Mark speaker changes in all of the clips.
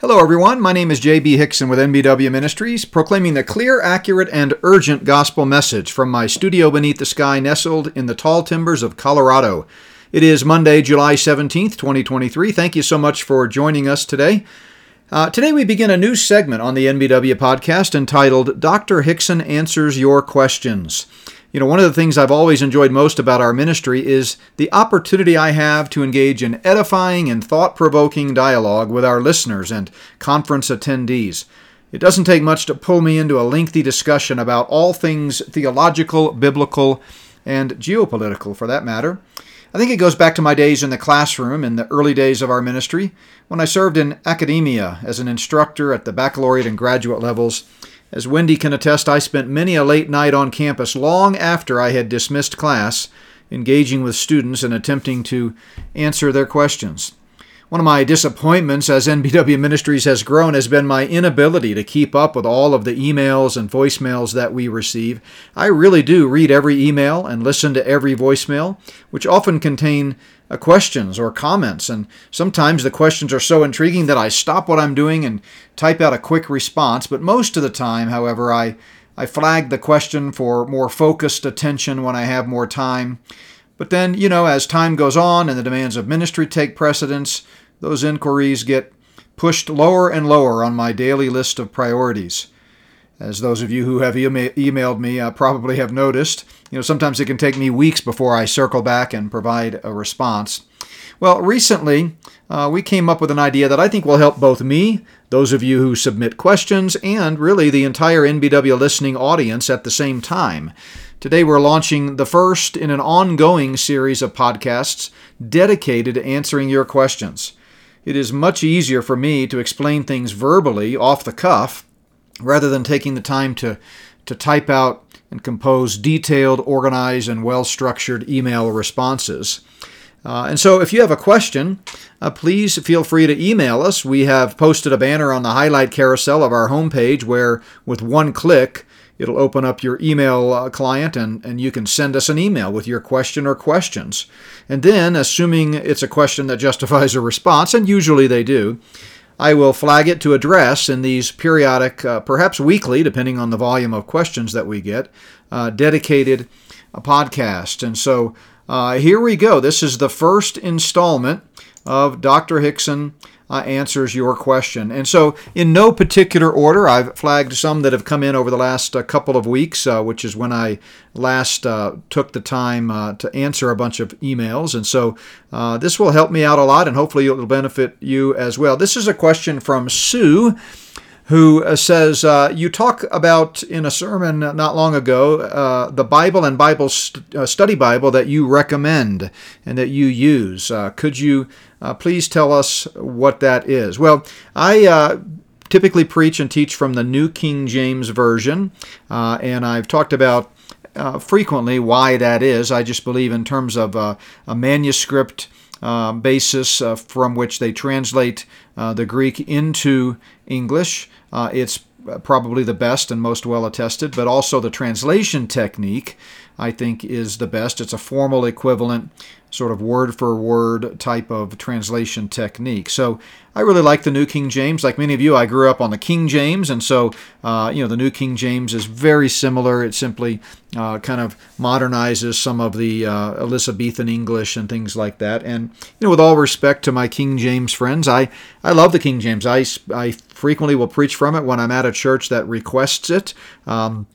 Speaker 1: Hello, everyone. My name is J.B. Hixson with NBW Ministries, proclaiming the clear, accurate, and urgent gospel message from my studio beneath the sky, nestled in the tall timbers of Colorado. It is Monday, July 17th, 2023. Thank you so much for joining us today. Uh, today, we begin a new segment on the NBW podcast entitled Dr. Hixson Answers Your Questions. You know, one of the things I've always enjoyed most about our ministry is the opportunity I have to engage in edifying and thought provoking dialogue with our listeners and conference attendees. It doesn't take much to pull me into a lengthy discussion about all things theological, biblical, and geopolitical, for that matter. I think it goes back to my days in the classroom in the early days of our ministry when I served in academia as an instructor at the baccalaureate and graduate levels as Wendy can attest, I spent many a late night on campus long after I had dismissed class, engaging with students and attempting to answer their questions. One of my disappointments as NBW Ministries has grown has been my inability to keep up with all of the emails and voicemails that we receive. I really do read every email and listen to every voicemail, which often contain Uh, questions or comments. And sometimes the questions are so intriguing that I stop what I'm doing and type out a quick response. But most of the time, however, I, I flag the question for more focused attention when I have more time. But then, you know, as time goes on and the demands of ministry take precedence, those inquiries get pushed lower and lower on my daily list of priorities. As those of you who have ema- emailed me uh, probably have noticed, you know, sometimes it can take me weeks before I circle back and provide a response. Well, recently uh, we came up with an idea that I think will help both me, those of you who submit questions, and really the entire NBW listening audience at the same time. Today we're launching the first in an ongoing series of podcasts dedicated to answering your questions. It is much easier for me to explain things verbally off the cuff rather than taking the time to, to type out and compose detailed, organized, and well structured email responses. Uh, and so, if you have a question, uh, please feel free to email us. We have posted a banner on the highlight carousel of our homepage where, with one click, it'll open up your email uh, client and, and you can send us an email with your question or questions. And then, assuming it's a question that justifies a response, and usually they do, I will flag it to address in these periodic, uh, perhaps weekly, depending on the volume of questions that we get, uh, dedicated uh, podcasts. And so uh, here we go. This is the first installment of Dr. Hixson uh, answers your question. And so, in no particular order, I've flagged some that have come in over the last uh, couple of weeks, uh, which is when I last uh, took the time uh, to answer a bunch of emails. And so, uh, this will help me out a lot, and hopefully, it will benefit you as well. This is a question from Sue who uh, says, uh, You talk about in a sermon not long ago uh, the Bible and Bible st- uh, study Bible that you recommend and that you use. Uh, could you uh, please tell us what that is? Well, I typically preach and teach from the New King James Version, and I've talked about uh, frequently why that is. I just believe, in terms of uh, a manuscript uh, basis from which they translate the Greek into English, uh, it's probably the best and most well attested, but also the translation technique, I think, is the best. It's a formal equivalent, sort of word for word type of translation technique. So I really like the New King James. Like many of you, I grew up on the King James, and so uh, you know the New King James is very similar. It simply uh, kind of modernizes some of the uh, Elizabethan English and things like that. And you know, with all respect to my King James friends, I I love the King James. I I frequently will preach from it when I'm at a church that requests it. Um,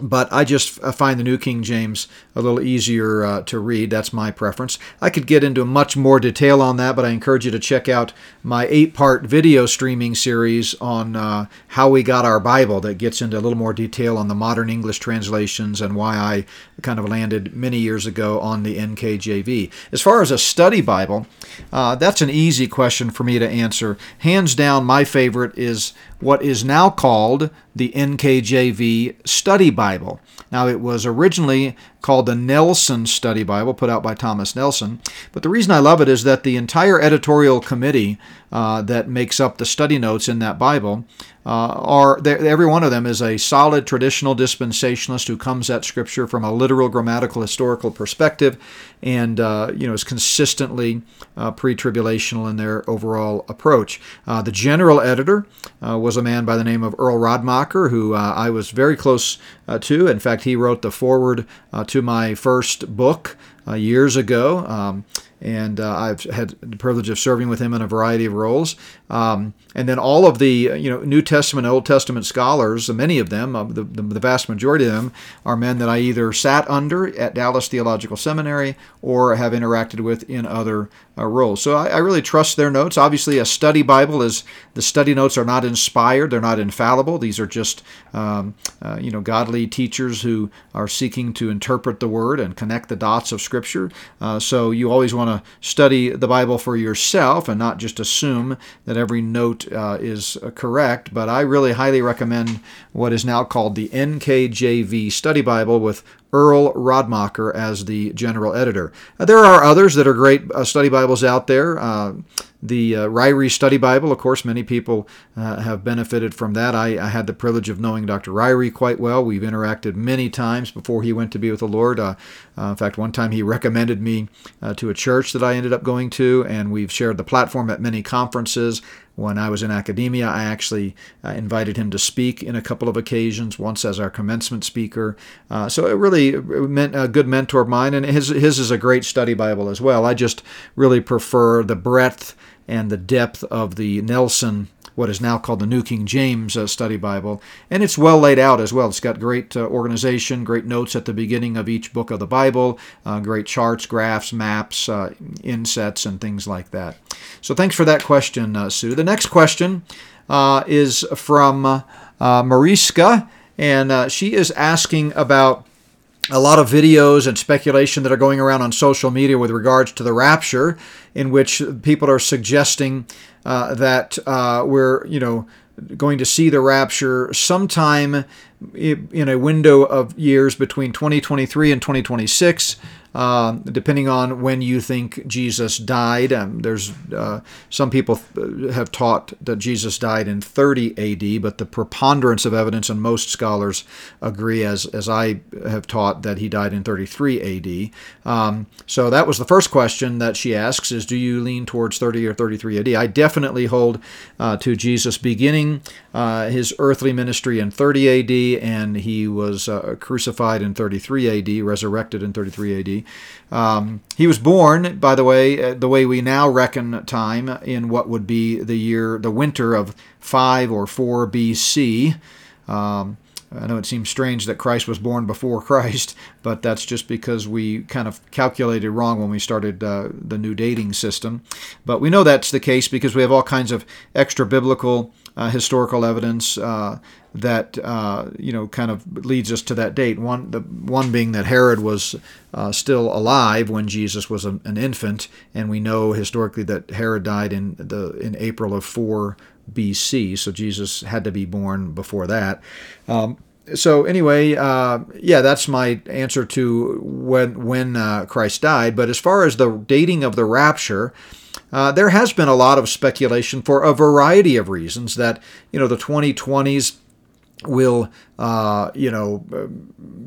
Speaker 1: but I just find the New King James a little easier uh, to read. That's my preference. I could get into much more detail on that, but I encourage you to check out my eight part video streaming series on uh, how we got our Bible that gets into a little more detail on the modern English translations and why I kind of landed many years ago on the NKJV. As far as a study Bible, uh, that's an easy question for me to answer. Hands down, my favorite is what is now called the NKJV Study Bible. Now, it was originally called the Nelson Study Bible, put out by Thomas Nelson. But the reason I love it is that the entire editorial committee uh, that makes up the study notes in that Bible uh, are every one of them is a solid traditional dispensationalist who comes at Scripture from a literal, grammatical, historical perspective, and uh, you know is consistently uh, pre-tribulational in their overall approach. Uh, the general editor uh, was a man by the name of Earl Radmacher, who I was very close to. In fact, he wrote the foreword to my first book years ago. Um, and uh, I've had the privilege of serving with him in a variety of roles. Um, and then all of the you know New Testament, Old Testament scholars, many of them, uh, the, the, the, vast majority of them, are men that I either sat under at Dallas Theological Seminary or have interacted with in other uh, roles. So I, I, really trust their notes. Obviously, a study Bible is the study notes are not inspired; they're not infallible. These are just um, uh, you know godly teachers who are seeking to interpret the Word and connect the dots of Scripture. Uh, so you always want to study the Bible for yourself and not just assume that every note uh, is uh, correct. But I really highly recommend what is now called the NKJV Study Bible with Earl Radmacher as the general editor. There are others that are great uh, study Bibles out there. Uh, the uh, Ryrie Study Bible, of course, many people uh, have benefited from that. I, I, had the privilege of knowing Dr. Ryrie quite well. We've interacted many times before he went to be with the Lord. Uh, uh in fact, one time he recommended me uh, to a church that I ended up going to, and we've shared the platform at many conferences. When I was in academia, I actually uh, invited him to speak in a couple of occasions, once as our commencement speaker. So it really meant a good mentor of mine, and his, his is a great study Bible as well. I just really prefer the breadth and the depth of the Nelson what is now called the New King James uh, Study Bible. And it's well laid out as well. It's got great uh, organization, great notes at the beginning of each book of the Bible, uh, great charts, graphs, maps, uh, insets, and things like that. So thanks for that question, uh, Sue. The next question uh, is from Mariska, and she is asking about a lot of videos and speculation that are going around on social media with regards to the rapture, in which people are suggesting uh, that uh, we're, you know, going to see the rapture sometime in a window of years between 2023 and 2026. Uh, depending on when you think Jesus died. Um, there's uh, some people have taught that Jesus died in 30 AD, but the preponderance of evidence and most scholars agree, as as I have taught, that he died in 33 AD. Um, so that was the first question that she asks: is Do you lean towards 30 or 33 AD? I definitely hold uh, to Jesus beginning uh, his earthly ministry in 30 AD, and he was uh, crucified in 33 AD, resurrected in 33 AD. Um, he was born, by the way, uh, the way we now reckon time, in what would be the year, the winter of 5 or 4 BC. Um, I know it seems strange that Christ was born before Christ, but that's just because we kind of calculated wrong when we started uh, the new dating system. But we know that's the case because we have all kinds of extra biblical historical evidence uh, that uh, you know kind of leads us to that date. One, the one being that Herod was uh, still alive when Jesus was a, an infant, and we know historically that Herod died in the in April of four BC. So Jesus had to be born before that. Um, so anyway, uh, yeah, that's my answer to when when uh, Christ died. But as far as the dating of the rapture. Uh, there has been a lot of speculation for a variety of reasons that you know the 2020s will uh, you know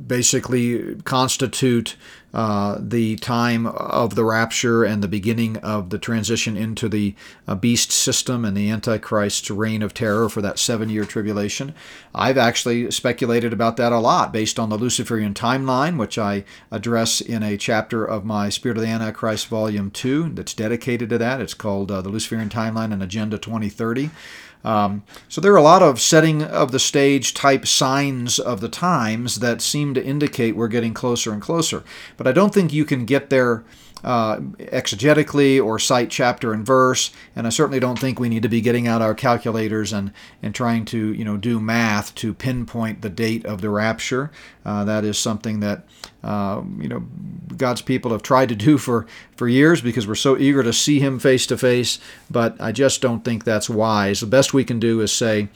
Speaker 1: basically constitute uh, the time of the rapture and the beginning of the transition into the uh, beast system and the Antichrist's reign of terror for that seven year tribulation. I've actually speculated about that a lot based on the Luciferian timeline, which I address in a chapter of my Spirit of the Antichrist, Volume 2, that's dedicated to that. It's called uh, The Luciferian Timeline and Agenda 2030. Um, so there are a lot of setting of the stage type signs of the times that seem to indicate we're getting closer and closer. But I don't think you can get there uh, exegetically or cite chapter and verse, and I certainly don't think we need to be getting out our calculators and, and trying to you know do math to pinpoint the date of the rapture. Uh, that is something that uh, you know God's people have tried to do for for years because we're so eager to see Him face to face. But I just don't think that's wise. The best we can do is say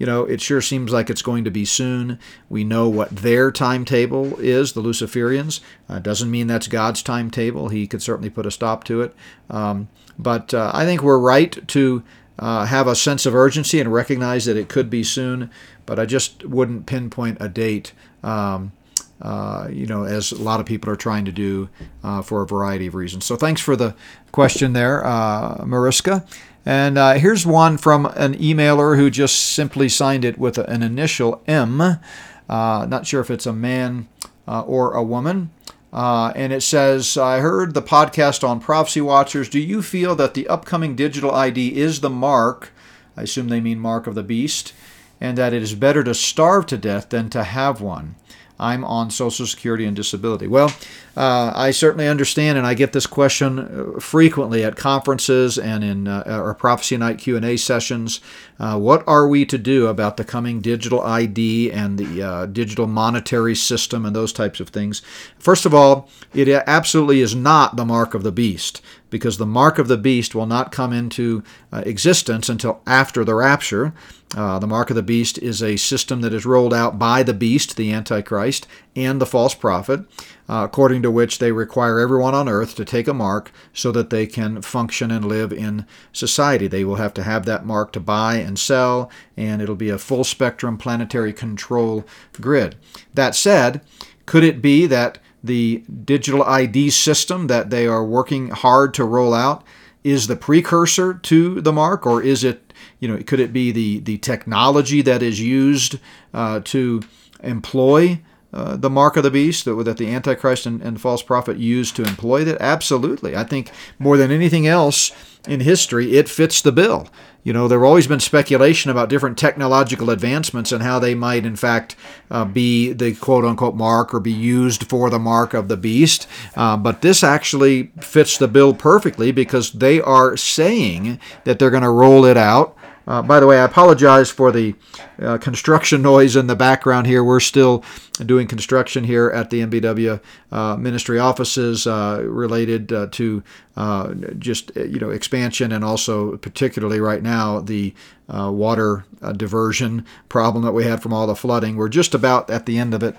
Speaker 1: you know, it sure seems like it's going to be soon. We know what their timetable is, the Luciferians. Uh, doesn't mean that's God's timetable. He could certainly put a stop to it. Um, but uh, I think we're right to uh, have a sense of urgency and recognize that it could be soon. But I just wouldn't pinpoint a date. Um, uh, you know, as a lot of people are trying to do uh, for a variety of reasons. So thanks for the question there, uh, Mariska. And uh, here's one from an emailer who just simply signed it with an initial M. Uh, not sure if it's a man uh, or a woman. and it says, I heard the podcast on Prophecy Watchers. Do you feel that the upcoming digital ID is the mark? I assume they mean mark of the beast, and that it is better to starve to death than to have one. I'm on Social Security and disability. Well, uh, I certainly understand, and I get this question uh, frequently at conferences and in uh, our Prophecy Night Q&A sessions. Uh, what are we to do about the coming digital ID and the uh, digital monetary system and those types of things? First of all, it absolutely is not the mark of the beast because the mark of the beast will not come into uh, existence until after the rapture. Uh, the mark of the beast is a system that is rolled out by the beast, the Antichrist, and the false prophet, uh, according to which they require everyone on earth to take a mark so that they can function and live in society. They will have to have that mark to buy and sell, and it'll be a full spectrum planetary control grid. That said, could it be that the digital ID system that they are working hard to roll out. Is the precursor to the mark, or is it, you know, could it be the the technology that is used uh, to employ uh, the mark of the beast that, that the Antichrist and, and false prophet used to employ that? Absolutely. I think more than anything else in history, it fits the bill. You know, there have always been speculation about different technological advancements and how they might, in fact, uh, be the quote unquote mark or be used for the mark of the beast. Uh, but this actually fits the bill perfectly because they are saying that they're going to roll it out uh, by the way, I apologize for the uh, construction noise in the background here. We're still doing construction here at the NBW uh, ministry offices uh, related uh, to uh, just you know expansion and also particularly right now the water diversion problem that we had from all the flooding. We're just about at the end of it.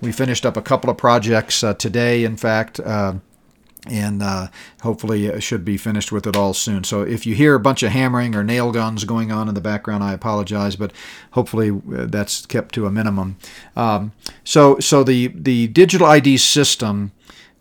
Speaker 1: we finished up a couple of projects today, in fact and uh, hopefully it should be finished with it all soon. So if you hear a bunch of hammering or nail guns going on in the background, I apologize, but hopefully uh, that's kept to a minimum. Um, so so the the digital ID system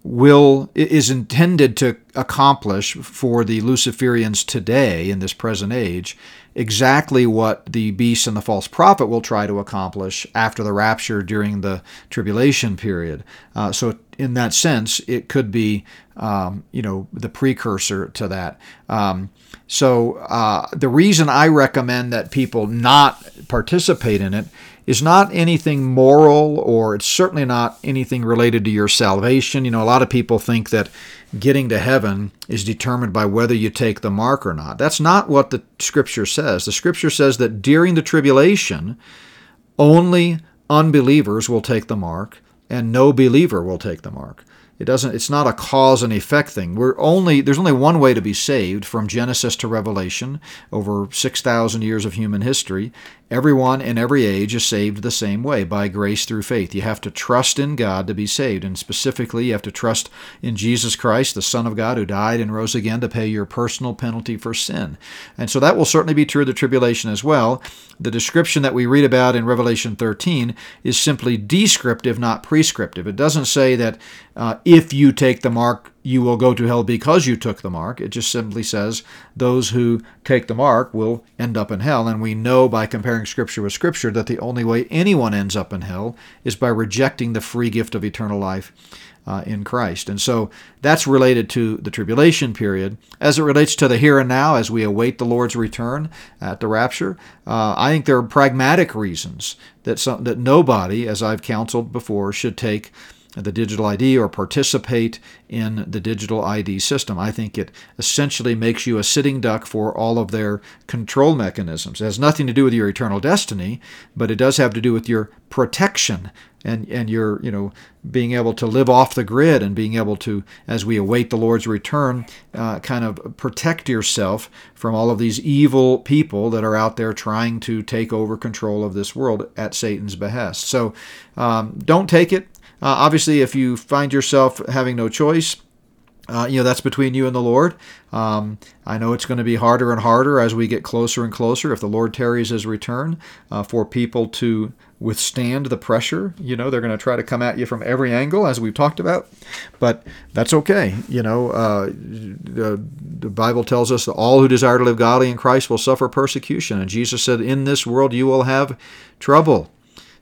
Speaker 1: will is intended to accomplish for the Luciferians today in this present age exactly what the beast and the false prophet will try to accomplish after the rapture during the tribulation period. Uh, so, in that sense, it could be, um, you know, the precursor to that. Um, so, uh, the reason I recommend that people not participate in it is not anything moral or it's certainly not anything related to your salvation. You know, a lot of people think that getting to heaven is determined by whether you take the mark or not. That's not what the scripture says. The scripture says that during the tribulation, only unbelievers will take the mark and no believer will take the mark. It doesn't it's not a cause and effect thing. We're only there's only one way to be saved from Genesis to Revelation over 6,000 years of human history, Everyone in every age is saved the same way, by grace through faith. You have to trust in God to be saved, and specifically, you have to trust in Jesus Christ, the Son of God, who died and rose again to pay your personal penalty for sin. And so that will certainly be true of the tribulation as well. The description that we read about in Revelation 13 is simply descriptive, not prescriptive. It doesn't say that uh, if you take the mark, you will go to hell because you took the mark. It just simply says those who take the mark will end up in hell. And we know by comparing Scripture with Scripture that the only way anyone ends up in hell is by rejecting the free gift of eternal life uh, in Christ. And so that's related to the tribulation period. As it relates to the here and now, as we await the Lord's return at the rapture, uh, I think there are pragmatic reasons that, some, that nobody, as I've counseled before, should take the digital ID or participate in the digital ID system. I think it essentially makes you a sitting duck for all of their control mechanisms. It has nothing to do with your eternal destiny, but it does have to do with your protection and and your you know being able to live off the grid and being able to as we await the Lord's return uh, kind of protect yourself from all of these evil people that are out there trying to take over control of this world at Satan's behest. So um, don't take it. Uh, obviously, if you find yourself having no choice, uh, you know that's between you and the Lord. Um, I know it's going to be harder and harder as we get closer and closer. If the Lord tarries His return, uh, for people to withstand the pressure. You know, they're going to try to come at you from every angle, as we've talked about, but that's okay. You know, uh, the, the Bible tells us that all who desire to live godly in Christ will suffer persecution, and Jesus said, "In this world you will have trouble."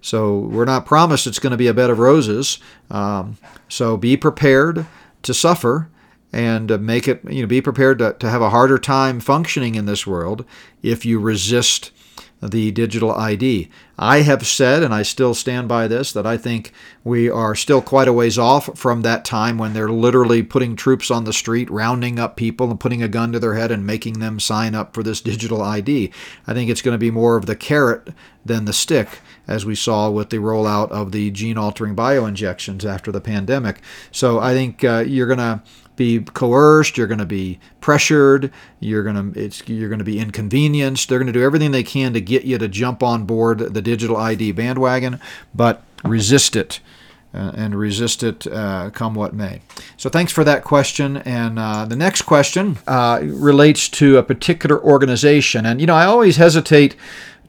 Speaker 1: So we're not promised it's going to be a bed of roses. Um, so be prepared to suffer and make it, you know, be prepared to, to have a harder time functioning in this world if you resist the digital ID. I have said, and I still stand by this, that I think we are still quite a ways off from that time when they're literally putting troops on the street, rounding up people, and putting a gun to their head and making them sign up for this digital ID. I think it's going to be more of the carrot than the stick, as we saw with the rollout of the gene altering bioinjections after the pandemic. So I think uh, you're going to be coerced, you're going to be pressured, you're going to it's you're going to be inconvenienced. They're going to do everything they can to get you to jump on board the digital ID bandwagon, but resist it. Uh, and resist it uh, come what may. So, thanks for that question. And uh, the next question uh, relates to a particular organization. And, you know, I always hesitate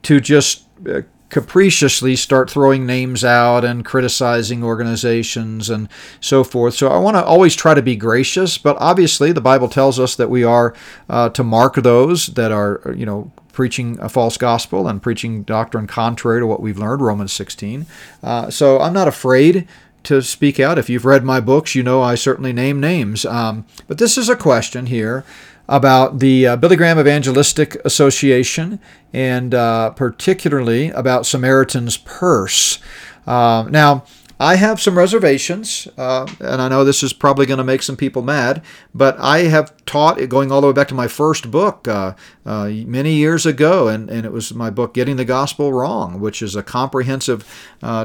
Speaker 1: to just uh, capriciously start throwing names out and criticizing organizations and so forth. So I want to always try to be gracious, but obviously the Bible tells us that we are uh, to mark those that are, you know, preaching a false gospel and preaching doctrine contrary to what we've learned, Romans 16. Uh, so I'm not afraid to speak out. If you've read my books, you know I certainly name names. Um, but this is a question here about the uh, Billy Graham Evangelistic Association and uh, particularly about Samaritan's Purse. Uh, now, I have some reservations, uh, and I know this is probably going to make some people mad, but I have taught, going all the way back to my first book uh, uh, many years ago, and, and it was my book, Getting the Gospel Wrong, which is a comprehensive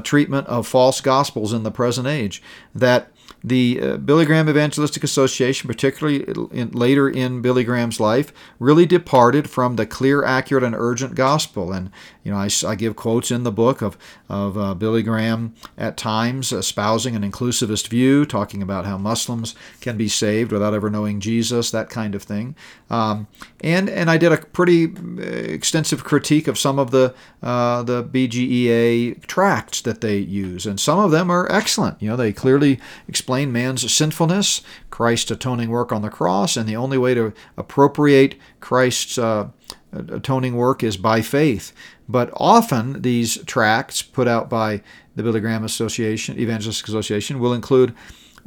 Speaker 1: treatment of false gospels in the present age, that the uh, Billy Graham Evangelistic Association, particularly in, later in Billy Graham's life, really departed from the clear, accurate, and urgent gospel. And you know, I, I give quotes in the book of of uh, Billy Graham at times espousing an inclusivist view, talking about how Muslims can be saved without ever knowing Jesus, that kind of thing. Um, and and I did a pretty uh, extensive critique of some of the uh, the BGEA tracts that they use, and some of them are excellent. You know, they clearly explain man's sinfulness, Christ's atoning work on the cross, and the only way to appropriate Christ's uh, atoning work is by faith. But often these tracts put out by the Billy Graham Association, Evangelistic Association, will include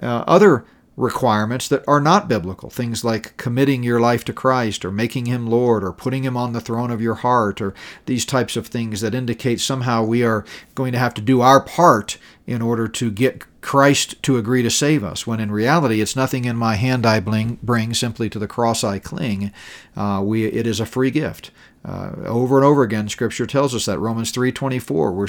Speaker 1: uh, other requirements that are not biblical. Things like committing your life to Christ or making him Lord or putting him on the throne of your heart or these types of things that indicate somehow we are going to have to do our part in order to get Christ to agree to save us, when in reality it's nothing in my hand I bring, bring simply to the cross I cling. Uh, we, it is a free gift. Uh, over and over again, Scripture tells us that Romans 3:24, we're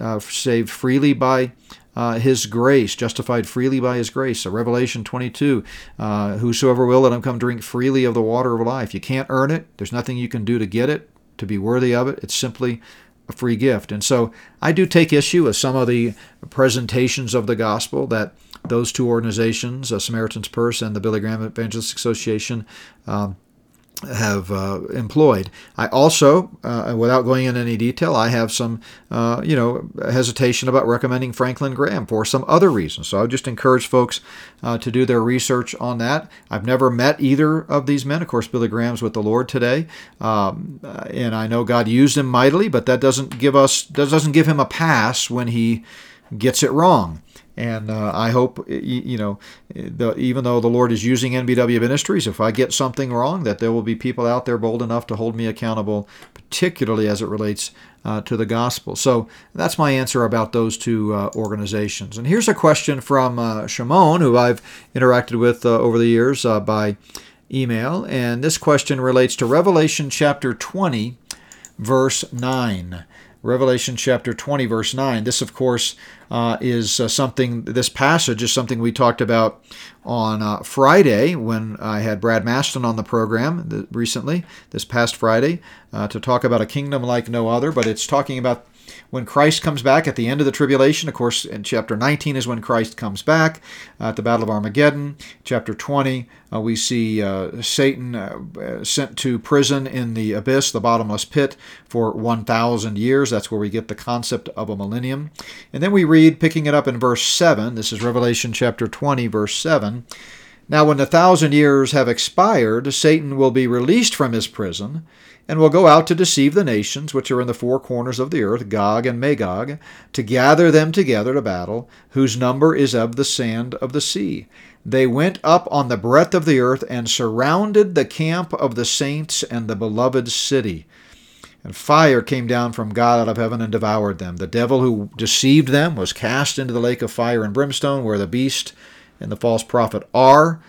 Speaker 1: uh, saved freely by uh, His grace, justified freely by His grace. So Revelation 22, uh, whosoever will let him come drink freely of the water of life. You can't earn it. There's nothing you can do to get it, to be worthy of it. It's simply a free gift. And so I do take issue with some of the presentations of the gospel that those two organizations, Samaritan's Purse and the Billy Graham Evangelistic Association, um, have uh, employed. I also, uh, without going into any detail, I have some, uh, you know, hesitation about recommending Franklin Graham for some other reasons. So I would just encourage folks uh, to do their research on that. I've never met either of these men. Of course, Billy Graham's with the Lord today, um, and I know God used him mightily, but that doesn't give us that doesn't give him a pass when he gets it wrong. And uh, I hope, you know, the, even though the Lord is using NBW Ministries, if I get something wrong, that there will be people out there bold enough to hold me accountable, particularly as it relates uh, to the gospel. So that's my answer about those two uh, organizations. And here's a question from uh, Shimon, who I've interacted with uh, over the years uh, by email. And this question relates to Revelation chapter 20, verse 9. Revelation chapter 20, verse 9. This, of course, uh, is uh, something, this passage is something we talked about on uh, Friday when I had Brad Maston on the program recently, this past Friday, uh, to talk about a kingdom like no other. But it's talking about when Christ comes back at the end of the tribulation. Of course, in chapter 19 is when Christ comes back uh, at the Battle of Armageddon. Chapter 20, uh, we see uh, Satan uh, sent to prison in the abyss, the bottomless pit, for 1,000 years. That's where we get the concept of a millennium. And then we read, picking it up in verse 7, this is Revelation chapter 20, verse 7. Now, when the thousand years have expired, Satan will be released from his prison and will go out to deceive the nations which are in the four corners of the earth, Gog and Magog, to gather them together to battle, whose number is of the sand of the sea. They went up on the breadth of the earth and surrounded the camp of the saints and the beloved city. And fire came down from God out of heaven and devoured them. The devil who deceived them was cast into the lake of fire and brimstone, where the beast and the false prophet are.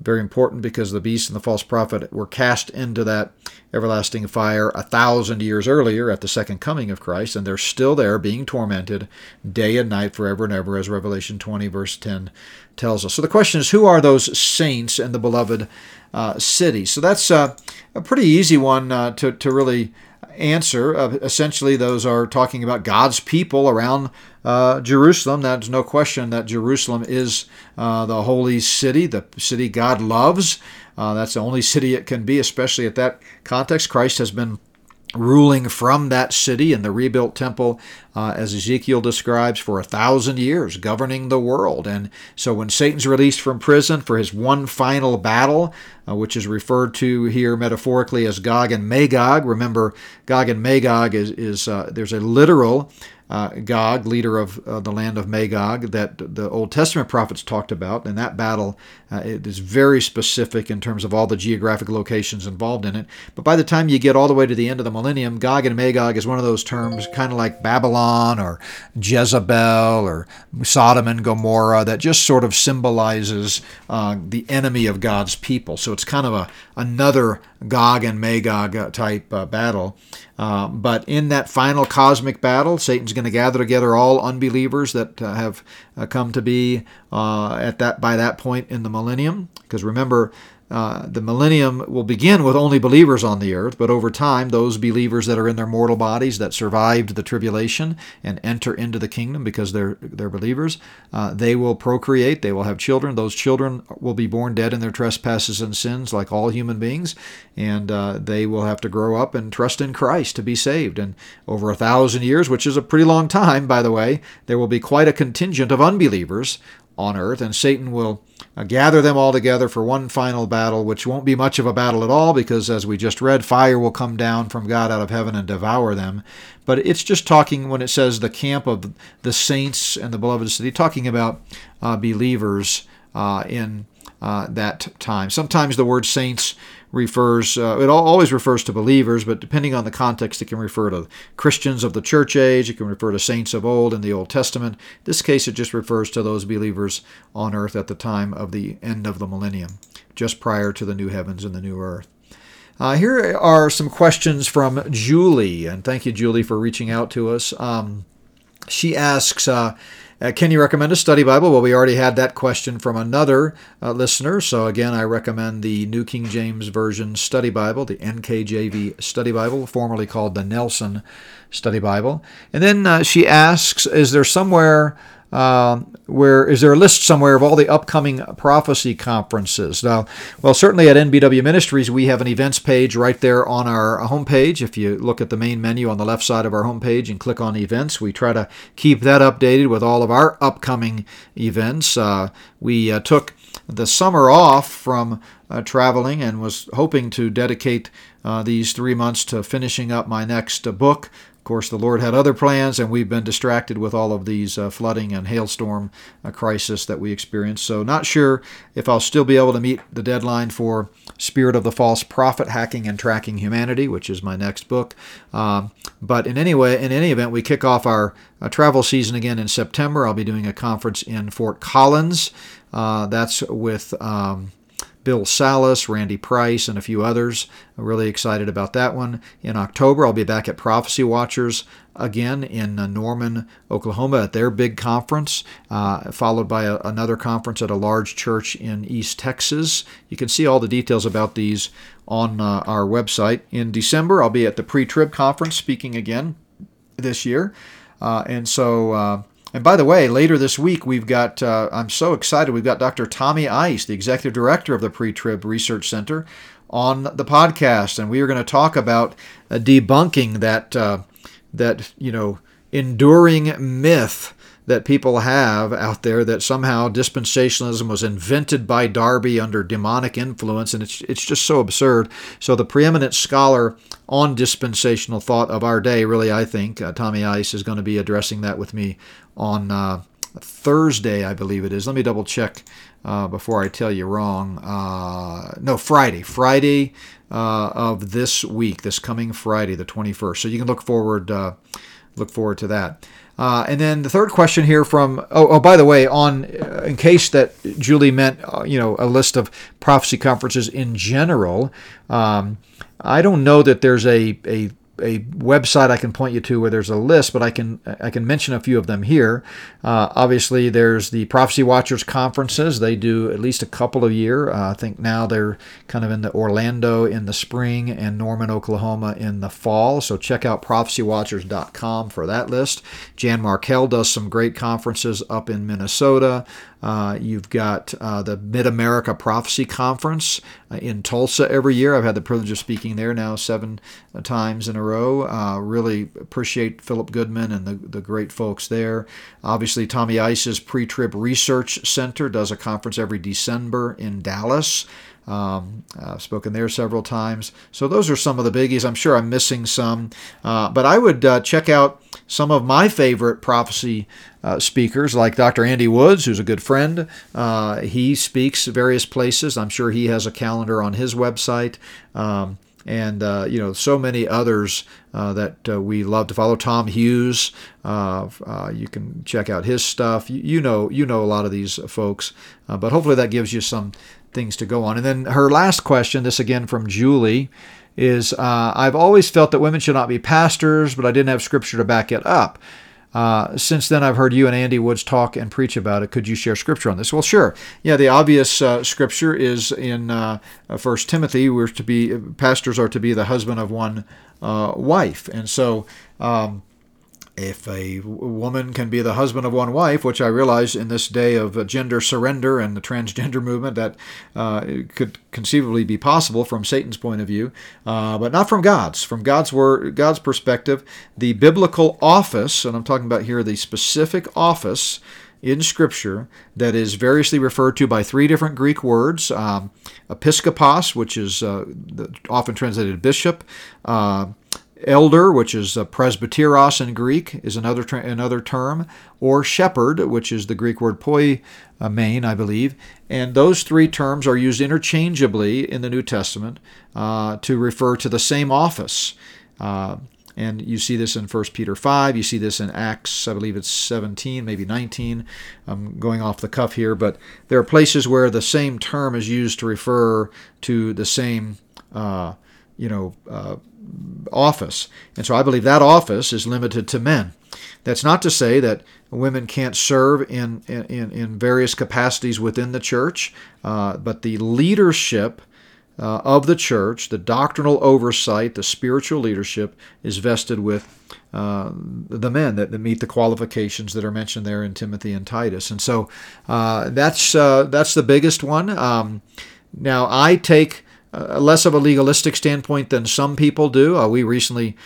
Speaker 1: Very important because the beast and the false prophet were cast into that everlasting fire a thousand years earlier at the second coming of Christ, and they're still there being tormented day and night forever and ever, as Revelation 20, verse 10 tells us. So the question is who are those saints in the beloved uh, city? So that's uh, a pretty easy one uh, to, to really answer. Uh, essentially, those are talking about God's people around uh, Jerusalem. There's no question that Jerusalem is uh, the holy city, the city God loves. Uh, that's the only city it can be, especially at that context. Christ has been ruling from that city in the rebuilt temple, uh, as Ezekiel describes, for a thousand years, governing the world. And so when Satan's released from prison for his one final battle, uh, which is referred to here metaphorically as Gog and Magog, remember, Gog and Magog is, is uh, there's a literal uh, Gog, leader of uh, the land of Magog, that the Old Testament prophets talked about. And that battle uh, it is very specific in terms of all the geographic locations involved in it. But by the time you get all the way to the end of the millennium, Gog and Magog is one of those terms, kind of like Babylon or Jezebel or Sodom and Gomorrah, that just sort of symbolizes uh, the enemy of God's people. So it's kind of a another Gog and Magog uh, type uh, battle. Uh, but in that final cosmic battle, Satan's going to gather together all unbelievers that uh, have uh, come to be uh, at that by that point in the millennium. Because remember, uh, the millennium will begin with only believers on the earth, but over time, those believers that are in their mortal bodies that survived the tribulation and enter into the kingdom because they're they're believers, uh, they will procreate. They will have children. Those children will be born dead in their trespasses and sins, like all human beings, and uh, they will have to grow up and trust in Christ to be saved. And over a thousand years, which is a pretty long time, by the way, there will be quite a contingent of unbelievers on earth, and Satan will gather them all together for one final battle, which won't be much of a battle at all because, as we just read, fire will come down from God out of heaven and devour them. But it's just talking when it says the camp of the saints and the beloved city, talking about uh, believers uh, in uh, that time. Sometimes the word saints refers, uh, it always refers to believers, but depending on the context, it can refer to Christians of the church age, it can refer to saints of old in the Old Testament. In this case, it just refers to those believers on earth at the time of the end of the millennium, just prior to the new heavens and the new earth. Uh, here are some questions from Julie, and thank you, Julie, for reaching out to us. Um, she asks, uh, uh, can you recommend a study Bible? Well, we already had that question from another uh, listener. So, again, I recommend the New King James Version Study Bible, the NKJV Study Bible, formerly called the Nelson Study Bible. And then uh, she asks Is there somewhere uh, where is there a list somewhere of all the upcoming prophecy conferences? Now, well, certainly at NBW Ministries, we have an events page right there on our homepage. If you look at the main menu on the left side of our homepage and click on events, we try to keep that updated with all of our upcoming events. Uh, we uh, took the summer off from uh, traveling and was hoping to dedicate uh, these three months to finishing up my next uh, book. Of course, the Lord had other plans, and we've been distracted with all of these uh, flooding and hailstorm uh, crisis that we experienced. So, not sure if I'll still be able to meet the deadline for Spirit of the False Prophet: Hacking and Tracking Humanity, which is my next book. Um, but in any way, in any event, we kick off our uh, travel season again in September. I'll be doing a conference in Fort Collins. Uh, that's with um, Bill Salus, Randy Price, and a few others. I'm really excited about that one. In October, I'll be back at Prophecy Watchers again in uh, Norman, Oklahoma at their big conference, uh, followed by a, another conference at a large church in East Texas. You can see all the details about these on uh, our website. In December, I'll be at the pre trib conference speaking again this year. Uh, and so uh, and by the way, later this week, we've got, uh, I'm so excited, we've got Dr. Tommy Ice, the executive director of the Pre Trib Research Center, on the podcast. And we are going to talk about uh, debunking that, uh, that, you know, enduring myth that people have out there that somehow dispensationalism was invented by Darby under demonic influence, and it's, it's just so absurd. So, the preeminent scholar on dispensational thought of our day, really, I think, uh, Tommy Ice, is going to be addressing that with me on uh, Thursday, I believe it is. Let me double check uh, before I tell you wrong. Uh, no, Friday. Friday uh, of this week, this coming Friday, the 21st. So you can look forward uh, look forward to that. Uh, and then the third question here from oh, oh by the way on in case that Julie meant you know a list of prophecy conferences in general um, I don't know that there's a, a a website I can point you to where there's a list, but I can I can mention a few of them here. Uh, obviously, there's the Prophecy Watchers conferences. They do at least a couple a year. Uh, I think now they're kind of in the Orlando in the spring and Norman, Oklahoma in the fall. So check out prophecywatchers.com for that list. Jan Markell does some great conferences up in Minnesota. Uh, you've got uh, the Mid America Prophecy Conference uh, in Tulsa every year. I've had the privilege of speaking there now seven times in a row. Uh, really appreciate Philip Goodman and the, the great folks there. Obviously, Tommy Ice's Pre Trib Research Center does a conference every December in Dallas. Um, I've spoken there several times. So those are some of the biggies. I'm sure I'm missing some, uh, but I would uh, check out some of my favorite prophecy uh, speakers, like Dr. Andy Woods, who's a good friend. Uh, he speaks various places. I'm sure he has a calendar on his website. Um, and uh, you know so many others uh, that uh, we love to follow. Tom Hughes, uh, uh, you can check out his stuff. You, you, know you know a lot of these folks, but hopefully that gives you some things to go on. And then her last question, this again from Julie, is I've always felt that women should not be pastors, but I didn't have scripture to back it up. Uh, since then, I've heard you and Andy Woods talk and preach about it. Could you share scripture on this? Well, sure. Yeah, the obvious uh, scripture is in uh, First Timothy. We're to be pastors are to be the husband of one uh, wife, and so. Um, if a woman can be the husband of one wife, which I realize in this day of gender surrender and the transgender movement that uh, could conceivably be possible from Satan's point of view, uh, but not from God's. From God's word, God's perspective, the biblical office, and I'm talking about here the specific office in Scripture that is variously referred to by three different Greek words um, episkopos, which is uh, often translated bishop, uh, Elder, which is presbyteros in Greek, is another another term, or shepherd, which is the Greek word poimen, I believe. And those three terms are used interchangeably in the New Testament uh, to refer to the same office. Uh, and you see this in 1 Peter 5. You see this in Acts, I believe it's 17, maybe 19. I'm going off the cuff here, but there are places where the same term is used to refer to the same, uh, you know, uh, office. And so I believe that office is limited to men. That's not to say that women can't serve in, in, in various capacities within the church, uh, but the leadership uh, of the church, the doctrinal oversight, the spiritual leadership, is vested with uh, the men that, that, meet the qualifications that are mentioned there in Timothy and Titus. And so uh, that's, uh, that's the biggest one. Um, now, I take uh, less of a legalistic standpoint than some people do. Uh, we recently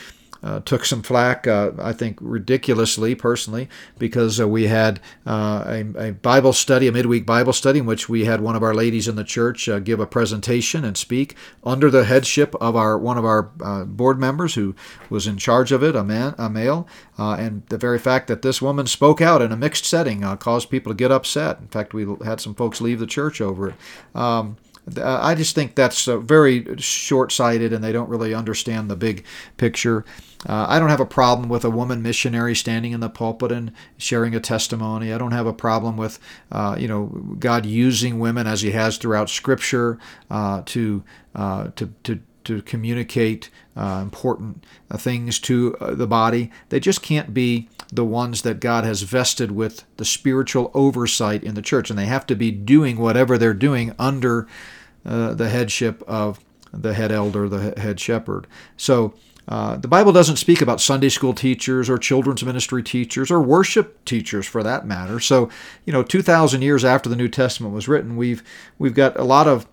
Speaker 1: uh, took some flack, uh, I think ridiculously, personally, because uh, we had uh, a, a, Bible study, a midweek Bible study, in which we had one of our ladies in the church give a presentation and speak under the headship of our one of our board members who was in charge of it, a man, a male, and the very fact that this woman spoke out in a mixed setting caused people to get upset. In fact, we had some folks leave the church over it. Um, I just think that's uh, very short sighted and they don't really understand the big picture. Uh, I don't have a problem with a woman missionary standing in the pulpit and sharing a testimony. I don't have a problem with, uh, you know, God using women as He has throughout Scripture uh, to, uh, to to to communicate important things to the body. They just can't be the ones that God has vested with the spiritual oversight in the church, and they have to be doing whatever they're doing under uh, the headship of the head elder, the head shepherd. So uh, the Bible doesn't speak about Sunday school teachers or children's ministry teachers or worship teachers for that matter. So, you know, 2,000 years after the New Testament was written, we've we've got a lot of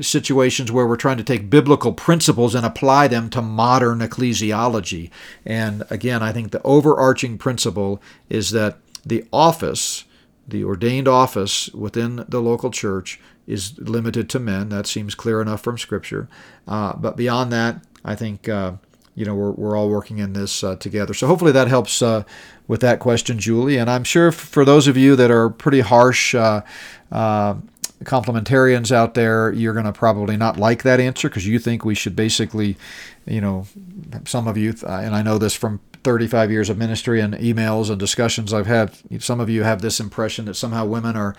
Speaker 1: situations where we're trying to take biblical principles and apply them to modern ecclesiology. And again, I think the overarching principle is that the office, the ordained office within the local church, is limited to men. That seems clear enough from Scripture. Uh, but beyond that, I think. Uh, you know, we're, we're all working in this uh, together. So hopefully that helps uh, with that question, Julie. And I'm sure for those of you that are pretty harsh uh, uh, complementarians out there, you're going to probably not like that answer because you think we should basically, you know, some of you, and I know this from 35 years of ministry and emails and discussions I've had, some of you have this impression that somehow women are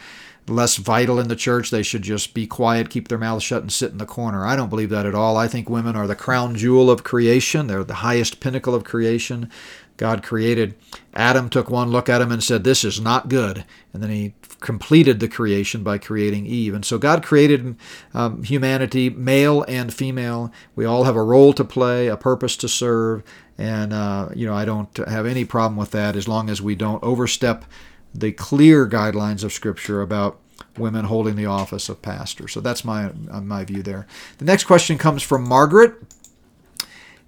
Speaker 1: less vital in the church. They should just be quiet, keep their mouths shut, and sit in the corner. I don't believe that at all. I think women are the crown jewel of creation, they're the highest pinnacle of creation. God created. Adam took one look at him and said, This is not good. And then he completed the creation by creating Eve. And so God created um, humanity, male and female. We all have a role to play, a purpose to serve. And, uh, you know, I don't have any problem with that as long as we don't overstep the clear guidelines of Scripture about women holding the office of pastor. So that's my, uh, my view there. The next question comes from Margaret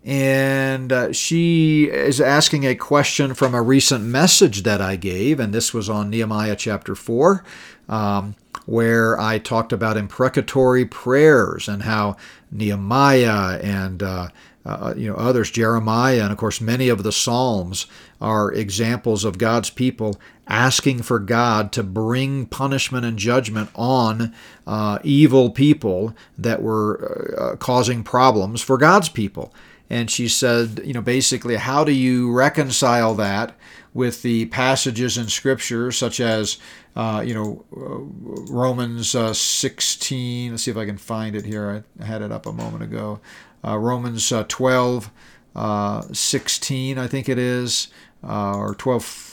Speaker 1: and uh, she is asking a question from a recent message that I gave, and this was on Nehemiah chapter 4, um, where I talked about imprecatory prayers and how Nehemiah and uh, uh, you know others, Jeremiah, and of course many of the Psalms are examples of God's people asking for God to bring punishment and judgment on uh, evil people that were uh, causing problems for God's people and she said, you know, basically, how do you reconcile that with the passages in Scripture, such as, uh, you know, uh, Romans uh, 16. Let's see if I can find it here. I had it up a moment ago. Uh, Romans uh, 12, uh, 16, I think it is, or 12.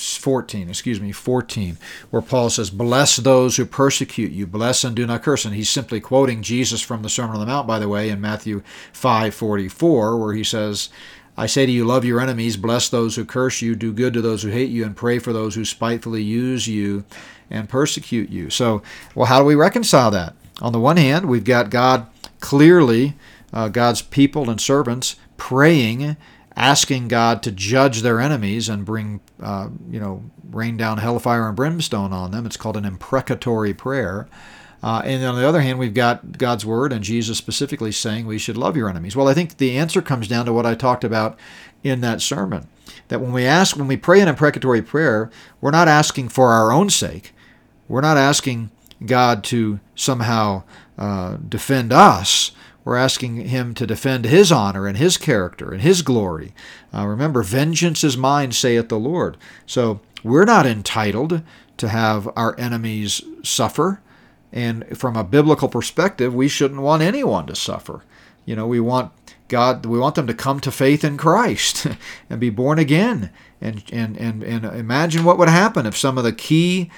Speaker 1: 14, excuse me, 14, where Paul says, Bless those who persecute you, bless and do not curse. And he's simply quoting Jesus from the Sermon on the Mount, by the way, in Matthew 5 44, where he says, I say to you, love your enemies, bless those who curse you, do good to those who hate you, and pray for those who spitefully use you and persecute you. So, well, how do we reconcile that? On the one hand, we've got God clearly, uh, God's people and servants praying asking God to judge their enemies and bring, uh, you know, rain down hellfire and brimstone on them. It's called an imprecatory prayer. Uh, and on the other hand, we've got God's word and Jesus specifically saying we should love your enemies. Well, I think the answer comes down to what I talked about in that sermon. That when we ask, when we pray an imprecatory prayer, we're not asking for our own sake. We're not asking God to somehow uh, defend us. We're asking him to defend his honor and his character and his glory. Uh, remember, vengeance is mine, saith the Lord. So we're not entitled to have our enemies suffer. And from a biblical perspective, we shouldn't want anyone to suffer. You know, we want God, we want them to come to faith in Christ and be born again. And, and, and, and imagine what would happen if some of the key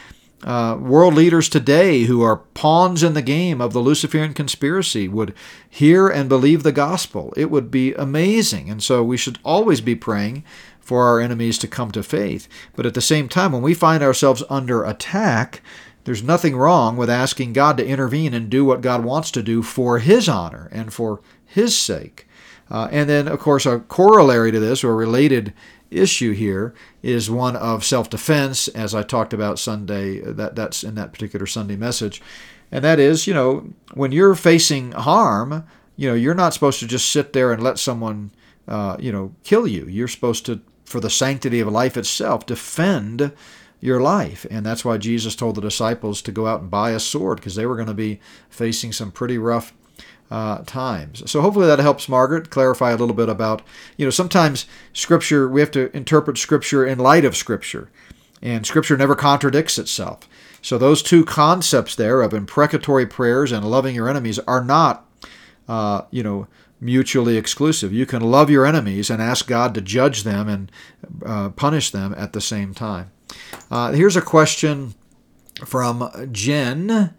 Speaker 1: uh, world leaders today who are pawns in the game of the Luciferian conspiracy would hear and believe the gospel. It would be amazing. And so we should always be praying for our enemies to come to faith. But at the same time, when we find ourselves under attack, there's nothing wrong with asking God to intervene and do what God wants to do for His honor and for His sake. Uh, and then, of course, a corollary to this or related issue here is one of self-defense, as I talked about Sunday. That that's in that particular Sunday message, and that is, you know, when you're facing harm, you know, you're not supposed to just sit there and let someone, uh, you know, kill you. You're supposed to, for the sanctity of life itself, defend your life. And that's why Jesus told the disciples to go out and buy a sword because they were going to be facing some pretty rough uh, times. So hopefully that helps Margaret clarify a little bit about, you know, sometimes Scripture, we have to interpret Scripture in light of Scripture. And Scripture never contradicts itself. So those two concepts there of imprecatory prayers and loving your enemies are not, uh, you know, mutually exclusive. You can love your enemies and ask God to judge them and uh, punish them at the same time. Uh, here's a question from Jen.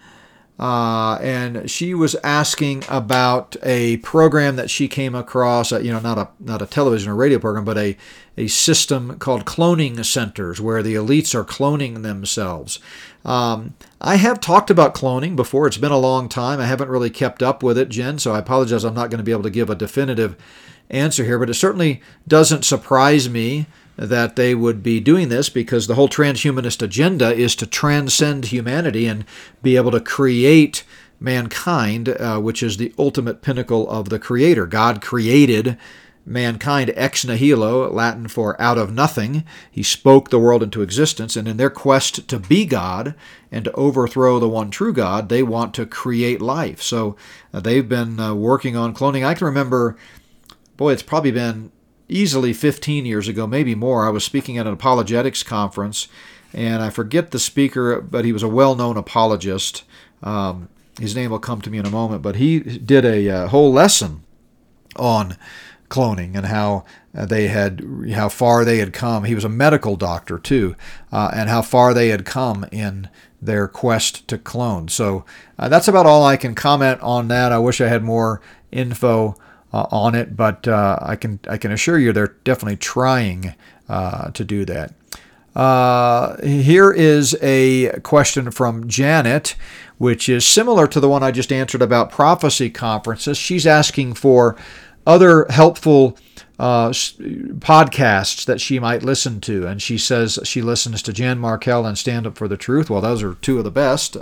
Speaker 1: Uh, and she was asking about a program that she came across. Uh, you know, not a not a television or radio program, but a a system called cloning centers where the elites are cloning themselves. Um, I have talked about cloning before. It's been a long time. I haven't really kept up with it, Jen. So I apologize. I'm not going to be able to give a definitive answer here, but it certainly doesn't surprise me that they would be doing this because the whole transhumanist agenda is to transcend humanity and be able to create mankind, uh, which is the ultimate pinnacle of the Creator. God created mankind ex nihilo, Latin for out of nothing. He spoke the world into existence, and in their quest to be God and to overthrow the one true God, they want to create life. So uh, they've been uh, working on cloning. I can remember, boy, it's probably been easily 15 years ago, maybe more, I was speaking at an apologetics conference, and I forget the speaker, but he was a well known apologist. Um, his name will come to me in a moment, but he did a, a uh, whole lesson on cloning and how uh, they had how far they had come. He was a medical doctor too, uh, and how far they had come in their quest to clone. So uh, that's about all I can comment on that. I wish I had more info uh, on it, but uh, I can I can assure you they're definitely trying uh, to do that. Uh, here is a question from Janet, which is similar to the one I just answered about prophecy conferences. She's asking for other helpful uh, podcasts that she might listen to. And she says she listens to Jan Markell and Stand Up for the Truth. Well, those are two of the best.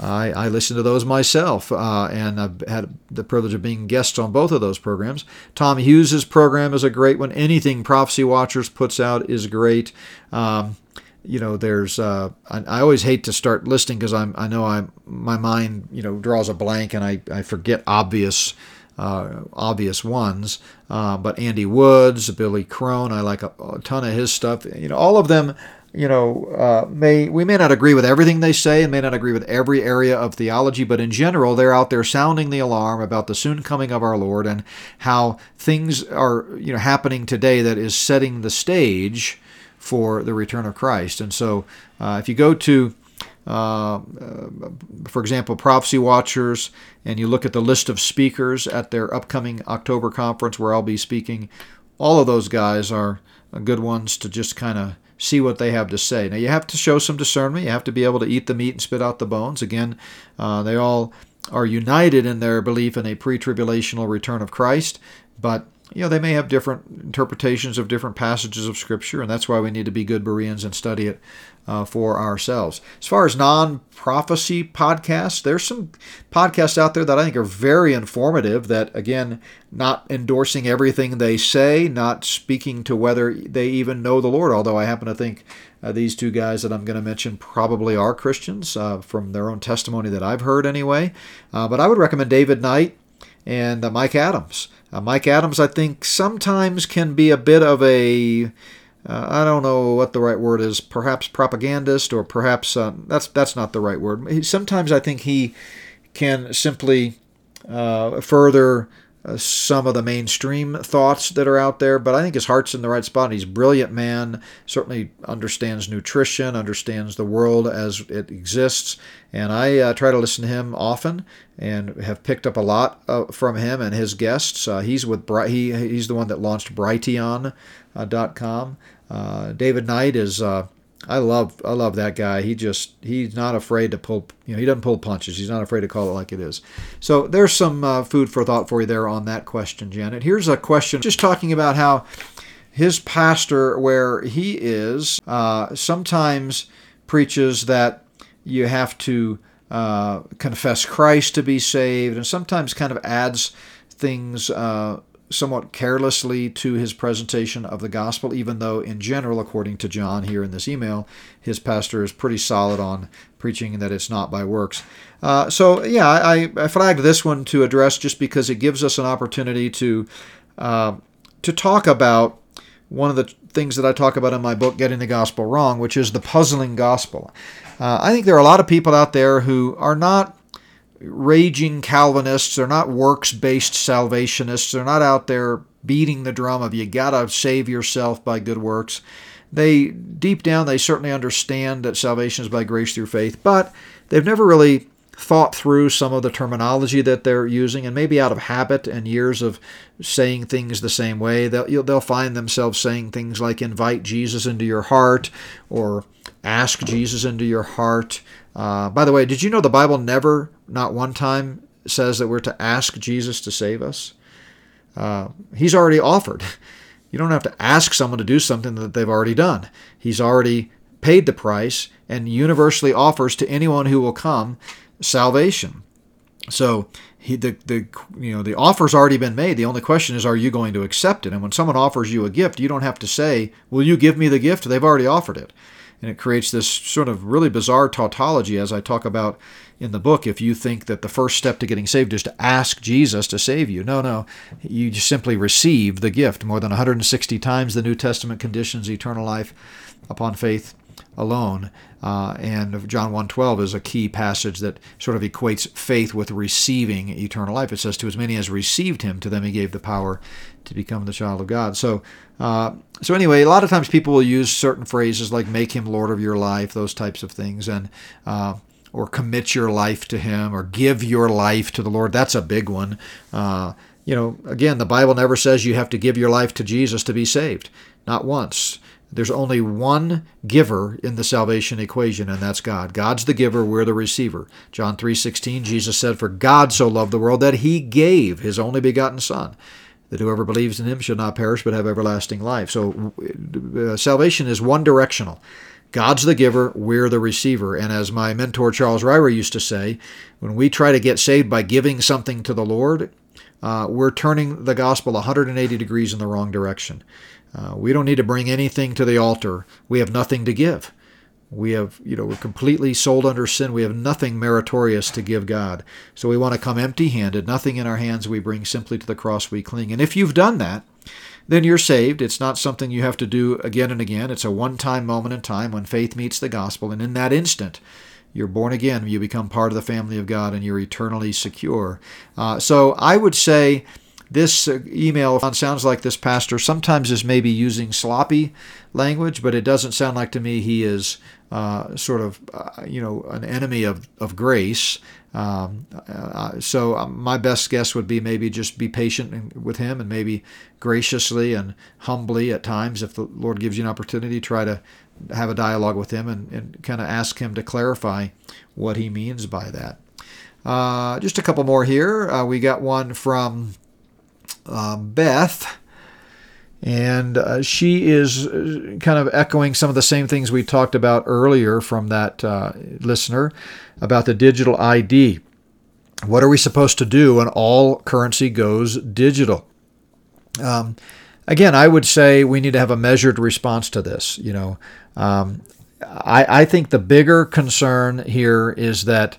Speaker 1: I, I listen to those myself, uh, and I've had the privilege of being guests on both of those programs. Tom Hughes's program is a great one. Anything Prophecy Watchers puts out is great. Um, you know, there's uh, I, I, always hate to start listing because I'm I know I my mind you know draws a blank and I, I forget obvious. Uh, obvious ones, uh, but Andy Woods, Billy Crone, I like a, a ton of his stuff. You know, all of them you know, uh, may we may not agree with everything they say and may not agree with every area of theology, but in general, they're out there sounding the alarm about the soon coming of our Lord and how things are you know happening today that is setting the stage for the return of Christ. And so, uh, if you go to uh, uh for example, Prophecy Watchers, and you look at the list of speakers at their upcoming October conference where I'll be speaking, all of those guys are good ones to just kind of see what they have to say. Now, you have to show some discernment. You have to be able to eat the meat and spit out the bones. Again, uh, they all are united in their belief in a pre tribulational return of Christ, but you know, they may have different interpretations of different passages of Scripture, and that's why we need to be good Bereans and study it uh, for ourselves. As far as non prophecy podcasts, there's some podcasts out there that I think are very informative, that, again, not endorsing everything they say, not speaking to whether they even know the Lord, although I happen to think uh, these two guys that I'm going to mention probably are Christians uh, from their own testimony that I've heard anyway. Uh, but I would recommend David Knight and uh, Mike Adams. Uh, Mike Adams, I think, sometimes can be a bit of a uh, I don't know what the right word is, perhaps propagandist, or perhaps uh, that's that's not the right word. Sometimes I think he can simply uh, further uh, some of the mainstream thoughts that are out there, but I think his heart's in the right spot. He's a brilliant man, certainly understands nutrition, understands the world as it exists, and I uh, try to listen to him often and have picked up a lot uh, from him and his guests. Uh, he's with he he's the one that launched Brighteon.com. Uh, David Knight is I love I love that guy. He just he's not afraid to pull you know he doesn't pull punches. He's not afraid to call it like it is. So there's some uh, food for thought for you there on that question, Janet. Here's a question just talking about how his pastor where he is uh, sometimes preaches that you have to uh, confess Christ to be saved, and sometimes kind of adds things uh, somewhat carelessly to his presentation of the gospel, even though, in general, according to John here in this email, his pastor is pretty solid on preaching that it's not by works. Uh, so, yeah, I, I, flagged this one to address just because it gives us an opportunity to uh, to talk about one of the things that I talk about in my book, Getting the Gospel Wrong, which is the puzzling gospel. Uh, I think there are a lot of people out there who are not raging Calvinists. They're not works based salvationists. They're not out there beating the drum of you got to save yourself by good works. They, deep down, they certainly understand that salvation is by grace through faith, but they've never really thought through some of the terminology that they're using, and maybe out of habit and years of saying things the same way, they'll, they'll find themselves saying things like invite Jesus into your heart or ask Jesus into your heart. Uh, by the way, did you know the Bible never not one time says that we're to ask Jesus to save us. Uh, he's already offered. You don't have to ask someone to do something that they've already done. He's already paid the price and universally offers to anyone who will come salvation. So he, the, the you know the offer's already been made. The only question is, are you going to accept it? And when someone offers you a gift, you don't have to say, "Will you give me the gift?" They've already offered it, and it creates this sort of really bizarre tautology, as I talk about in the book if you think that the first step to getting saved is to ask Jesus to save you. No, no. You just simply receive the gift. More than 160 times the New Testament conditions eternal life upon faith alone. Uh, and John 1.12 is a key passage that sort of equates faith with receiving eternal life. It says, To as many as received him, to them he gave the power to become the child of God. So, uh, so anyway, a lot of times people will use certain phrases like make him Lord of your life, those types of things. And uh, or commit your life to Him or give your life to the Lord. That's a big one. Uh, you know, again, the Bible never says you have to give your life to Jesus to be saved. Not once. There's only one giver in the salvation equation, and that's God. God's the giver, we're the receiver. John 3:16, Jesus said, "For God so loved the world that he gave his only begotten son, that whoever believes in him shall not perish but have everlasting life." So uh, salvation is one directional. God's the giver, we're the receiver. And as my mentor Charles Ryrie used to say, when we try to get saved by giving something to the Lord, uh, we're turning the gospel 180 degrees in the wrong direction. Uh, we don't need to bring anything to the altar. We have nothing to give. We have, you know, we're completely sold under sin. We have nothing meritorious to give God. So we want to come empty handed, nothing in our hands we bring, simply to the cross we cling. And if you've done that, then you're saved. It's not something you have to do again and again. It's a one time moment in time when faith meets the gospel. And in that instant, you're born again. You become part of the family of God and you're eternally secure. Uh, so I would say this uh, email sounds like this pastor sometimes is maybe using sloppy language, but it doesn't sound like to me he is uh, sort of, uh, you know, an enemy of, of grace. Um, uh, so um, my best guess would be maybe just be patient with him and maybe graciously and humbly at times, if the Lord gives you an opportunity, try to have a dialogue with him and, and kind of ask him to clarify what he means by that. Uh, just a couple more here. Uh, we got one from uh, Beth. And uh, she is uh, kind of echoing some of the same things we talked about earlier from that uh, listener about the digital ID. What are we supposed to do when all currency goes digital? Um, again, I would say we need to have a measured response to this. You know, um, I, I think the bigger concern here is that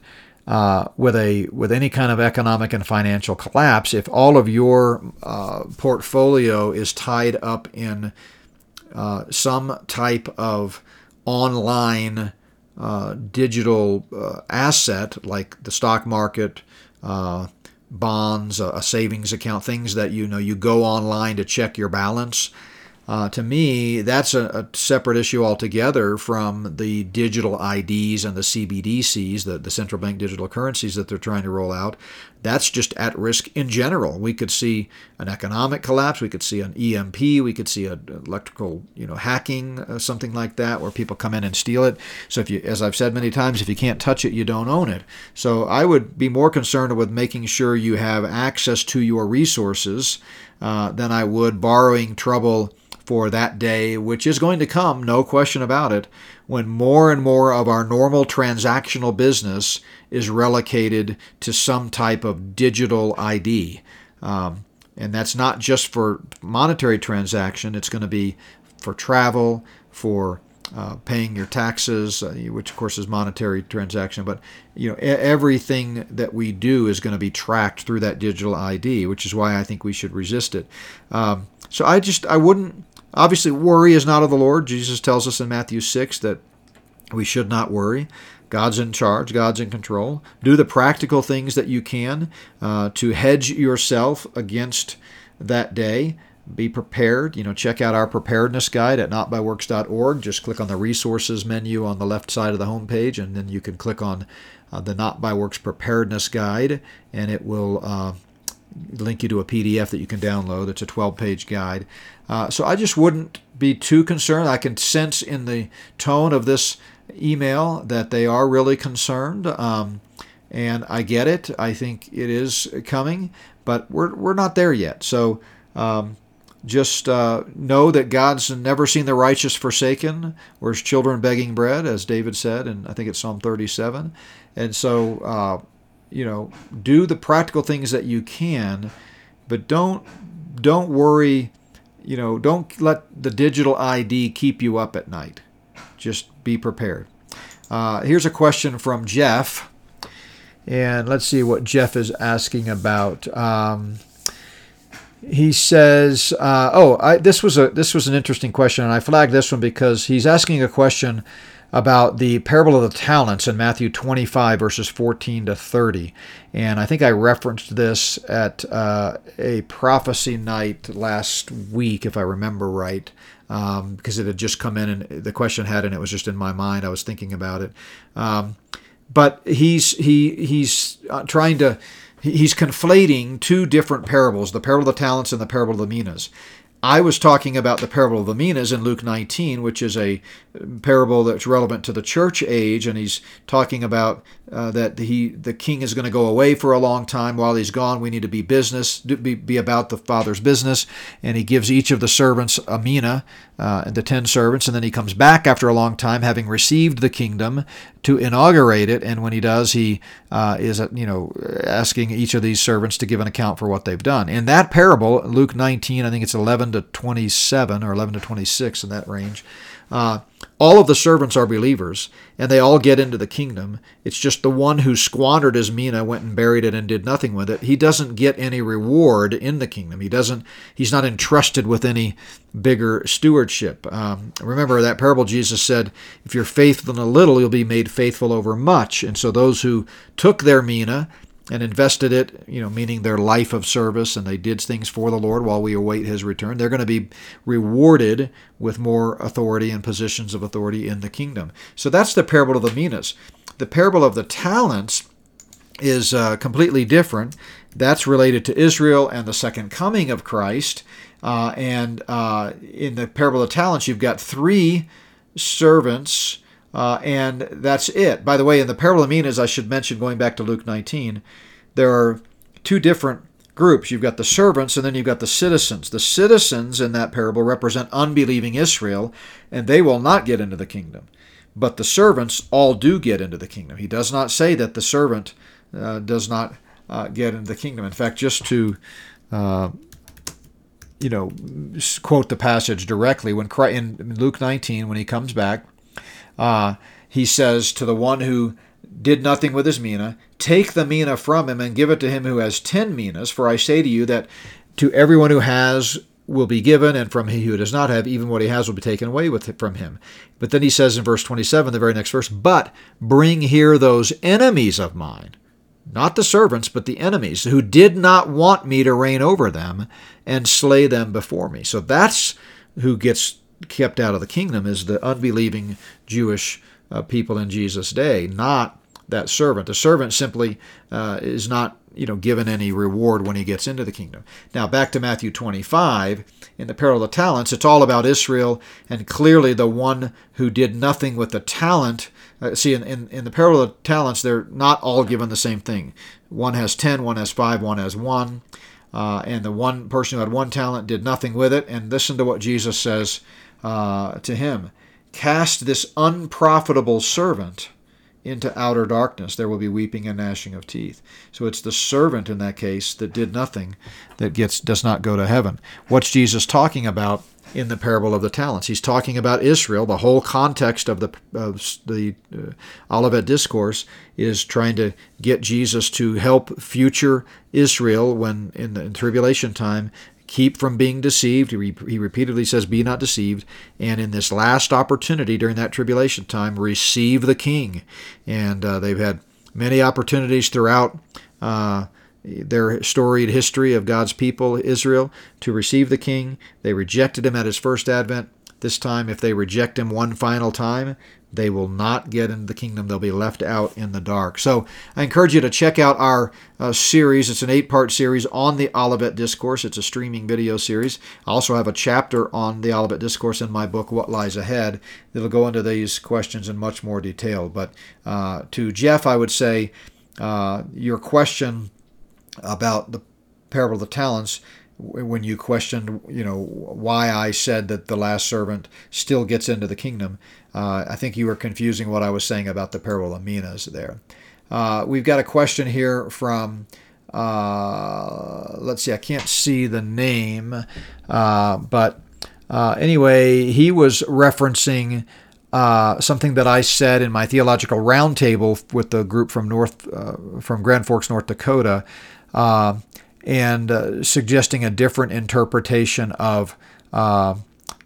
Speaker 1: uh, with a with any kind of economic and financial collapse, if all of your uh, portfolio is tied up in uh, some type of online uh, digital uh, asset like the stock market, uh, bonds, a savings account, things that you know you go online to check your balance. Uh, to me, that's a, a, separate issue altogether from the digital IDs and the CBDCs, the, the central bank digital currencies that they're trying to roll out. That's just at risk in general. We could see an economic collapse. We could see an EMP. We could see an electrical, you know, hacking, uh, something like that, where people come in and steal it. So if you, as I've said many times, if you can't touch it, you don't own it. So I would be more concerned with making sure you have access to your resources uh, than I would borrowing trouble for that day, which is going to come, no question about it, when more and more of our normal transactional business is relocated to some type of digital ID. Um, and that's not just for monetary transaction, it's going to be for travel, for uh, paying your taxes, uh, which of course is monetary transaction, but you know everything that we do is going to be tracked through that digital ID, which is why I think we should resist it. Um, so I just I wouldn't Obviously, worry is not of the Lord. Jesus tells us in Matthew 6 that we should not worry. God's in charge, God's in control. Do the practical things that you can uh, to hedge yourself against that day. Be prepared. You know, check out our preparedness guide at notbyworks.org. Just click on the resources menu on the left side of the homepage, and then you can click on uh, the Not by Works preparedness guide, and it will uh, link you to a PDF that you can download. It's a 12 page guide. Uh, so I just wouldn't be too concerned. I can sense in the tone of this email that they are really concerned. Um, and I get it. I think it is coming, but we're, we're not there yet. So um, just uh, know that God's never seen the righteous forsaken or his children begging bread, as David said, and I think it's Psalm 37. And so uh, you know, do the practical things that you can, but don't don't worry, you know, don't let the digital ID keep you up at night. Just be prepared. Uh, here's a question from Jeff, and let's see what Jeff is asking about. Um, he says, uh, "Oh, I, this was a this was an interesting question, and I flagged this one because he's asking a question about the parable of the talents in Matthew 25, verses 14 to 30. And I think I referenced this at uh, a prophecy night last week, if I remember right, um, because it had just come in and the question had, and it was just in my mind. I was thinking about it. Um, but he's he he's uh, trying to he's conflating two different parables the parable of the talents and the parable of the minas I was talking about the parable of the minas in Luke 19, which is a parable that's relevant to the church age, and he's talking about uh, that he the king is going to go away for a long time. While he's gone, we need to be business, be, be about the father's business, and he gives each of the servants a mina, uh, the ten servants, and then he comes back after a long time, having received the kingdom, to inaugurate it. And when he does, he uh, is you know asking each of these servants to give an account for what they've done. In that parable, Luke 19, I think it's 11 to 27 or 11 to 26 in that range. Uh, all of the servants are believers, and they all get into the kingdom. It's just the one who squandered his mina, went and buried it, and did nothing with it. He doesn't get any reward in the kingdom. He doesn't. He's not entrusted with any bigger stewardship. Um, remember that parable. Jesus said, "If you're faithful in a little, you'll be made faithful over much." And so those who took their mina and invested it, you know, meaning their life of service, and they did things for the Lord while we await His return. They're going to be rewarded with more authority and positions of authority in the kingdom. So that's the parable of the minas. The parable of the talents is uh, completely different. That's related to Israel and the second coming of Christ. Uh, and uh, in the parable of the talents, you've got three servants uh, and that's it. By the way, in the parable of minas, I should mention, going back to Luke 19, there are two different groups. You've got the servants and then you've got the citizens. The citizens in that parable represent unbelieving Israel, and they will not get into the kingdom. But the servants all do get into the kingdom. He does not say that the servant uh, does not uh, get into the kingdom. In fact, just to uh, you know, quote the passage directly, when Christ, in Luke 19, when he comes back, uh, he says to the one who did nothing with his mina, Take the mina from him and give it to him who has ten minas, for I say to you that to everyone who has will be given, and from he who does not have, even what he has will be taken away with from him. But then he says in verse 27, the very next verse, But bring here those enemies of mine, not the servants, but the enemies, who did not want me to reign over them, and slay them before me. So that's who gets kept out of the kingdom is the unbelieving Jewish uh, people in Jesus' day, not that servant. The servant simply uh, is not you know given any reward when he gets into the kingdom. Now back to Matthew 25 in the parable of talents, it's all about Israel and clearly the one who did nothing with the talent. Uh, see, in, in, in the parable of talents, they're not all given the same thing. One has ten, one has five, one has one. Uh, and the one person who had one talent did nothing with it. And listen to what Jesus says uh, to him Cast this unprofitable servant into outer darkness. There will be weeping and gnashing of teeth. So it's the servant in that case that did nothing that gets does not go to heaven. What's Jesus talking about in the parable of the talents? He's talking about Israel. The whole context of the of the uh, Olivet discourse is trying to get Jesus to help future Israel when in the in tribulation time keep from being deceived. He, re- he repeatedly says, Be not deceived. And in this last opportunity during that tribulation time, receive the king. And uh, they've had many opportunities throughout. Uh, their storied history of God's people, Israel, to receive the king. They rejected him at his first advent. This time, if they reject him one final time, they will not get into the kingdom. They'll be left out in the dark. So I encourage you to check out our uh, series. It's an eight part series on the Olivet Discourse. It's a streaming video series. I also have a chapter on the Olivet Discourse in my book, What Lies Ahead, that'll go into these questions in much more detail. But uh, to Jeff, I would say uh, your question about the parable of the talents when you questioned, you know, why I said that the last servant still gets into the kingdom. Uh, I think you were confusing what I was saying about the parable of Minas there. Uh, we've got a question here from, uh, let's see, I can't see the name, uh, but uh, anyway, he was referencing uh, something that I said in my theological roundtable with the group from North, from Grand Forks, North Dakota, and suggesting a different interpretation of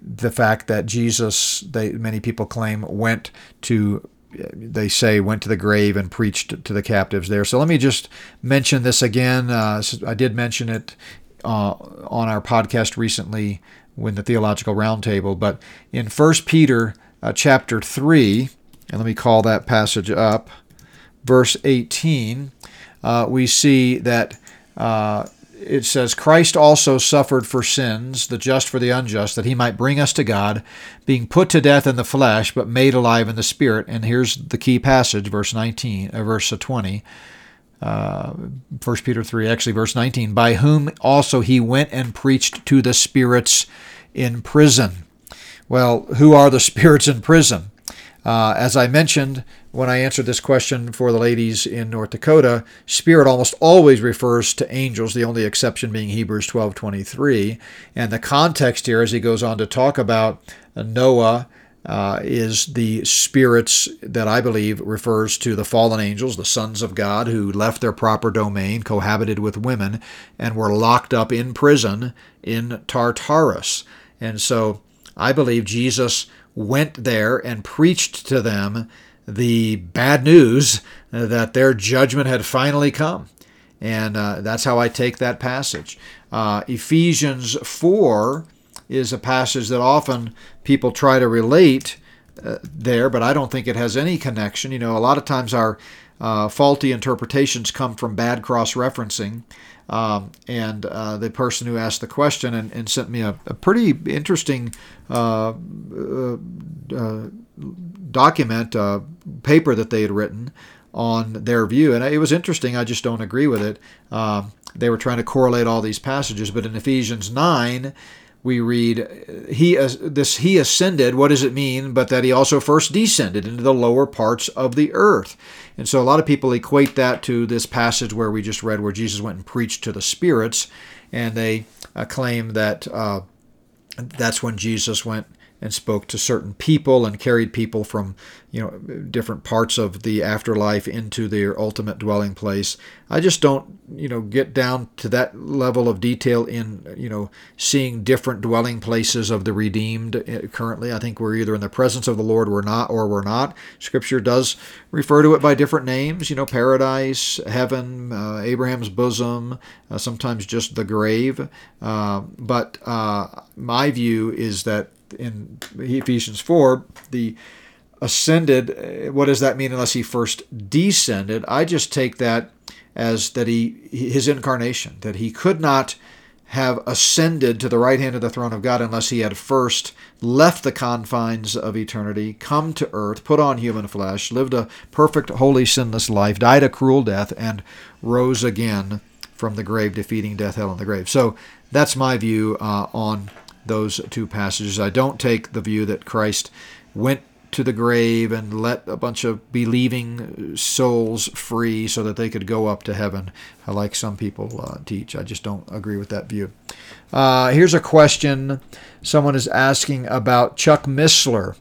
Speaker 1: the fact that Jesus, they, many people claim, went to, they say, went to the grave and preached to the captives there. So let me just mention this again. Uh, I did mention it uh, on our podcast recently when the theological roundtable, but in 1 Peter uh, chapter 3, and let me call that passage up, verse 18, uh, we see that uh, it says, Christ also suffered for sins, the just for the unjust, that he might bring us to God, being put to death in the flesh, but made alive in the spirit. And here's the key passage, verse 19, uh, verse 20. Uh, 1 Peter 3, actually, verse 19, by whom also he went and preached to the spirits in prison. Well, who are the spirits in prison? Uh, as I mentioned when I answered this question for the ladies in North Dakota, spirit almost always refers to angels, the only exception being Hebrews 12:23. And the context here, as he goes on to talk about Noah, uh, is the spirits that I believe refers to the fallen angels, the sons of God, who left their proper domain, cohabited with women, and were locked up in prison in Tartarus. And so I believe Jesus went there and preached to them the bad news that their judgment had finally come. And uh, that's how I take that passage. Uh, Ephesians 4 is a passage that often people try to relate uh, there, but I don't think it has any connection. You know, a lot of times our uh, faulty interpretations come from bad cross referencing. Um, and uh, the person who asked the question and, and sent me a, a pretty interesting uh, uh, uh document, uh, paper that they had written on their view. And it was interesting. I just don't agree with it. Um, they were trying to correlate all these passages, but in Ephesians 9, we read he this he ascended what does it mean? But that he also first descended into the lower parts of the earth. And so a lot of people equate that to this passage where we just read where jesus went and preached to the spirits and they uh, claim that uh, that's when jesus went and spoke to certain people and carried people from you know different parts of the afterlife into their ultimate dwelling place. I just don't you know get down to that level of detail in you know seeing different dwelling places of the redeemed uh, currently. I think we're either in the presence of the Lord, we're not, or we're not. Scripture does refer to it by different names. You know, paradise, heaven, uh, Abraham's bosom, uh, sometimes just the grave. Uh, but uh, my view is that in Ephesians four the ascended, what does that mean unless he first descended? I just take that as that he his incarnation, that he could not have ascended to the right hand of the throne of God unless he had first left the confines of eternity, come to earth, put on human flesh, lived a perfect, holy, sinless life, died a cruel death, and rose again from the grave, defeating death, hell, and the grave. So that's my view uh, on those two passages. I don't take the view that Christ went to the grave and let a bunch of believing souls free so that they could go up to heaven, like some people uh, teach. I just don't agree with that view. Uh, here's a question someone is asking about Chuck Missler.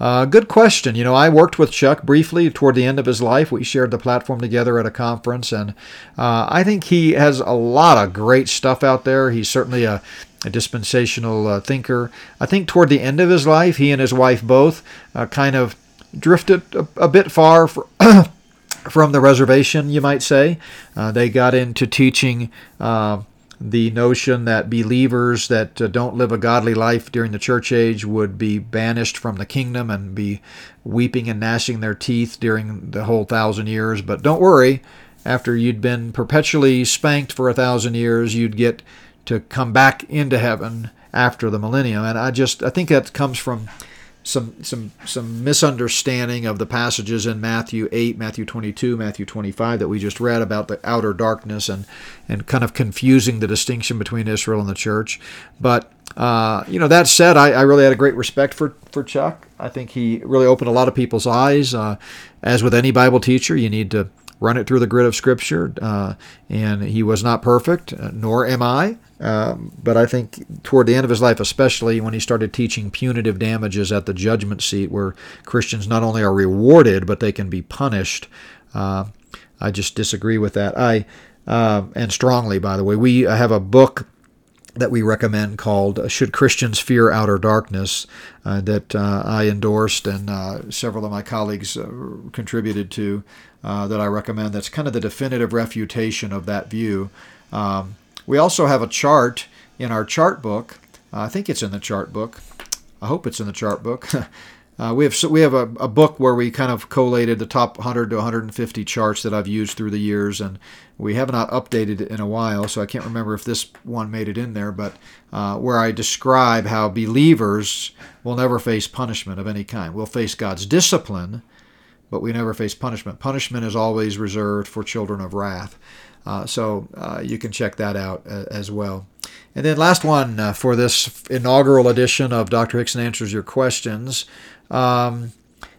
Speaker 1: Uh, good question. You know, I worked with Chuck briefly toward the end of his life. We shared the platform together at a conference, and uh, I think he has a lot of great stuff out there. He's certainly a a dispensational uh, thinker. I think toward the end of his life, he and his wife both uh, kind of drifted a, a bit far from the reservation, you might say. Uh, they got into teaching uh, the notion that believers that uh, don't live a godly life during the church age would be banished from the kingdom and be weeping and gnashing their teeth during the whole thousand years. But don't worry, after you'd been perpetually spanked for a thousand years, you'd get to come back into heaven after the millennium. And I just I think that comes from some some some misunderstanding of the passages in Matthew 8, Matthew 22, Matthew 25 that we just read about the outer darkness and and kind of confusing the distinction between Israel and the church. But uh, you know that said, I, I, really had a great respect for for Chuck. I think he really opened a lot of people's eyes. Uh, as with any Bible teacher, you need to run it through the grid of Scripture. Uh, and he was not perfect, uh, nor am I. Um, but I think toward the end of his life, especially when he started teaching punitive damages at the judgment seat, where Christians not only are rewarded, but they can be punished, uh, I just disagree with that. I uh, and strongly, by the way, we have a book that we recommend called uh, Should Christians Fear Outer Darkness uh, that uh, I endorsed and uh, several of my colleagues uh, contributed to uh, that I recommend. That's kind of the definitive refutation of that view. Um, we also have a chart in our chart book. I think it's in the chart book. I hope it's in the chart book. Uh, we have we have a, a, book where we kind of collated the top 100 to 150 charts that I've used through the years, and we have not updated it in a while, so I can't remember if this one made it in there. But uh, where I describe how believers will never face punishment of any kind. We'll face God's discipline, but we never face punishment. Punishment is always reserved for children of wrath. Uh, so uh, you can check that out uh, as well. And then last one uh, for this inaugural edition of Dr. Hixson Answers Your Questions. Um,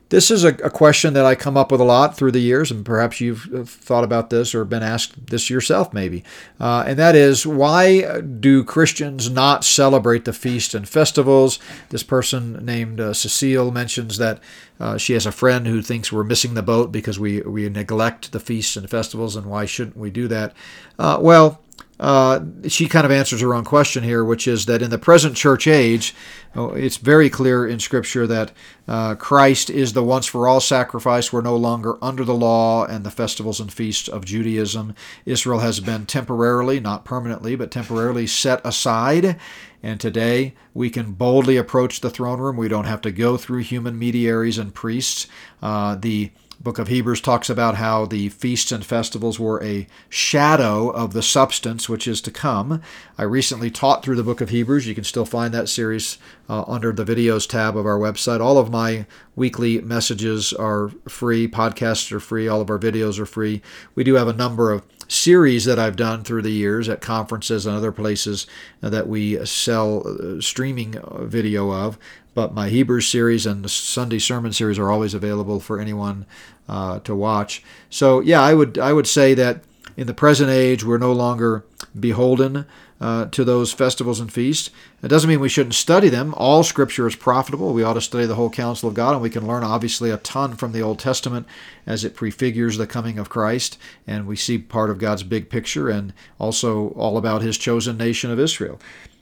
Speaker 1: this is a, a, question that I come up with a lot through the years, and perhaps you've uh, thought about this or been asked this yourself, maybe. Uh, and that is, why do Christians not celebrate the feasts and festivals? This person named uh, Cecile mentions that uh, she has a friend who thinks we're missing the boat because we, we neglect the feasts and festivals, and why shouldn't we do that? Uh, well, uh, she kind of answers her own question here, which is that in the present church age, oh, it's very clear in Scripture that uh, Christ is the once for all sacrifice. We're no longer under the law and the festivals and feasts of Judaism. Israel has been temporarily, not permanently, but temporarily set aside. And today we can boldly approach the throne room. We don't have to go through human mediaries and priests. Uh, the book of Hebrews talks about how the feasts and festivals were a shadow of the substance which is to come. I recently taught through the book of Hebrews. You can still find that series uh, under the videos tab of our website. All of my weekly messages are free, podcasts are free, all of our videos are free. We do have a number of series that I've done through the years at conferences and other places that we sell uh, streaming uh, video of. But my Hebrews series and the Sunday sermon series are always available for anyone uh, to watch. So yeah, I would I would say that in the present age we're no longer beholden uh, to those festivals and feasts. It doesn't mean we shouldn't study them. All Scripture is profitable. We ought to study the whole counsel of God, and we can learn obviously a ton from the Old Testament as it prefigures the coming of Christ, and we see part of God's big picture and also all about His chosen nation of Israel.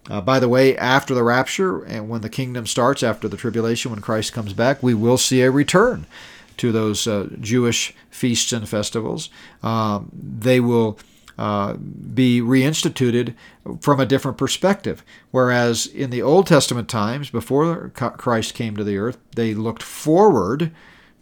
Speaker 1: Uh, by the way, after the rapture and when the kingdom starts, after the tribulation, when Christ comes back, we will see a return to those uh, Jewish feasts and festivals. Um, they will uh, be reinstituted from a different perspective. Whereas in the Old Testament times, before Christ came to the earth, they looked forward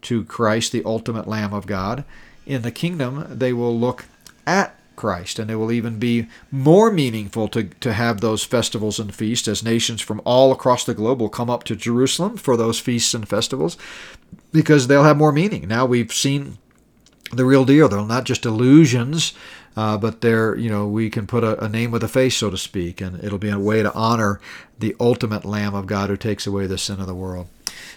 Speaker 1: to Christ, the ultimate Lamb of God. In the kingdom, they will look at Christ, and it will even be more meaningful to, to have those festivals and feasts as nations from all across the globe will come up to Jerusalem for those feasts and festivals because they'll have more meaning. Now we've seen the real deal. They're not just illusions, uh, but they're, you know, we can put a, a, name with a face, so to speak, and it'll be a way to honor the ultimate Lamb of God who takes away the sin of the world.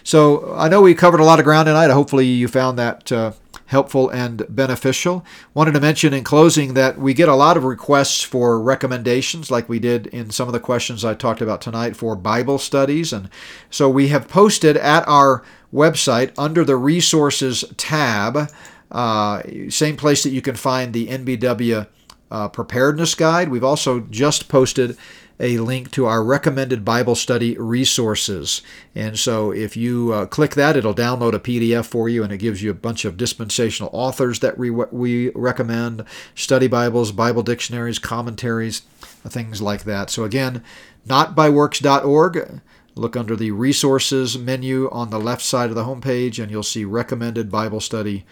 Speaker 1: So I know we covered a lot of ground tonight. Hopefully you found that uh, helpful and beneficial. Wanted to mention in closing that we get a lot of requests for recommendations, like we did in some of the questions I talked about tonight for Bible studies. And so we have posted at our website under the resources tab, uh, same place that you can find the NBW uh, preparedness guide. We've also just posted a link to our recommended Bible study resources. And so if you uh, click that, it'll download a PDF for you and it gives you a bunch of dispensational authors that we, we recommend study Bibles, Bible dictionaries, commentaries, things like that. So again, notbyworks.org. Look under the resources menu on the left side of the homepage and you'll see recommended Bible study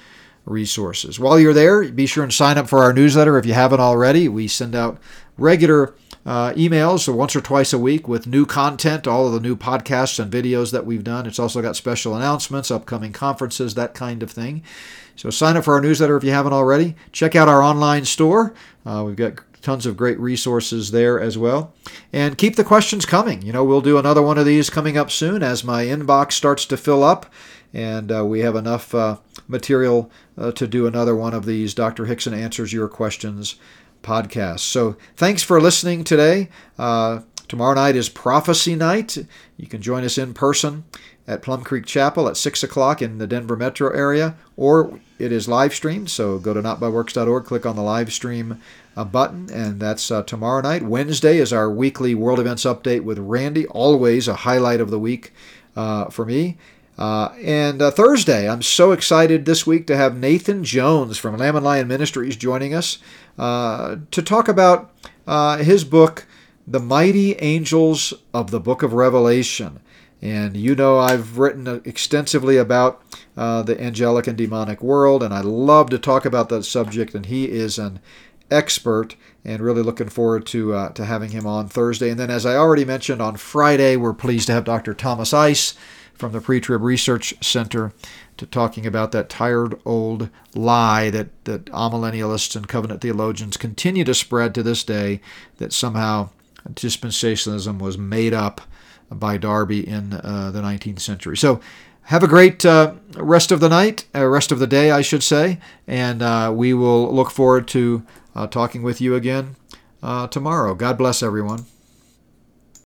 Speaker 1: resources. While you're there, be sure and sign up for our newsletter if you haven't already. We send out regular uh, emails so once or twice a week with new content, all of the new podcasts and videos that we've done. It's also got special announcements, upcoming conferences, that kind of thing. So sign up for our newsletter if you haven't already. Check out our online store. Uh, we've got tons of great resources there as well. And keep the questions coming. You know, we'll do another one of these coming up soon as my inbox starts to fill up and uh, we have enough uh, material uh, to do another one of these. Dr. Hixson answers your questions podcast. So thanks for listening today. Uh, tomorrow night is prophecy night. You can join us in person at Plum Creek Chapel at 6 o'clock in the Denver metro area, or it is live streamed. So go to notbyworks.org, click on the live stream uh, button, and that's uh, tomorrow night. Wednesday is our weekly world events update with Randy, always a highlight of the week uh, for me. Uh, and uh, Thursday, I'm so excited this week to have Nathan Jones from Lamb and Lion Ministries joining us uh, to talk about uh, his book, The Mighty Angels of the Book of Revelation. And you know, I've written extensively about uh, the angelic and demonic world, and I love to talk about that subject, and he is an expert and really looking forward to uh, to having him on Thursday. And then, as I already mentioned, on Friday, we're pleased to have Dr. Thomas Ice from the Pre-Trib Research Center to talking about that tired old lie that, that amillennialists and covenant theologians continue to spread to this day that somehow dispensationalism was made up by Darby in uh, the 19th century. So have a great uh, rest of the night, uh, rest of the day, I should say, and uh, we will look forward to uh, talking with you again uh, tomorrow. God bless everyone.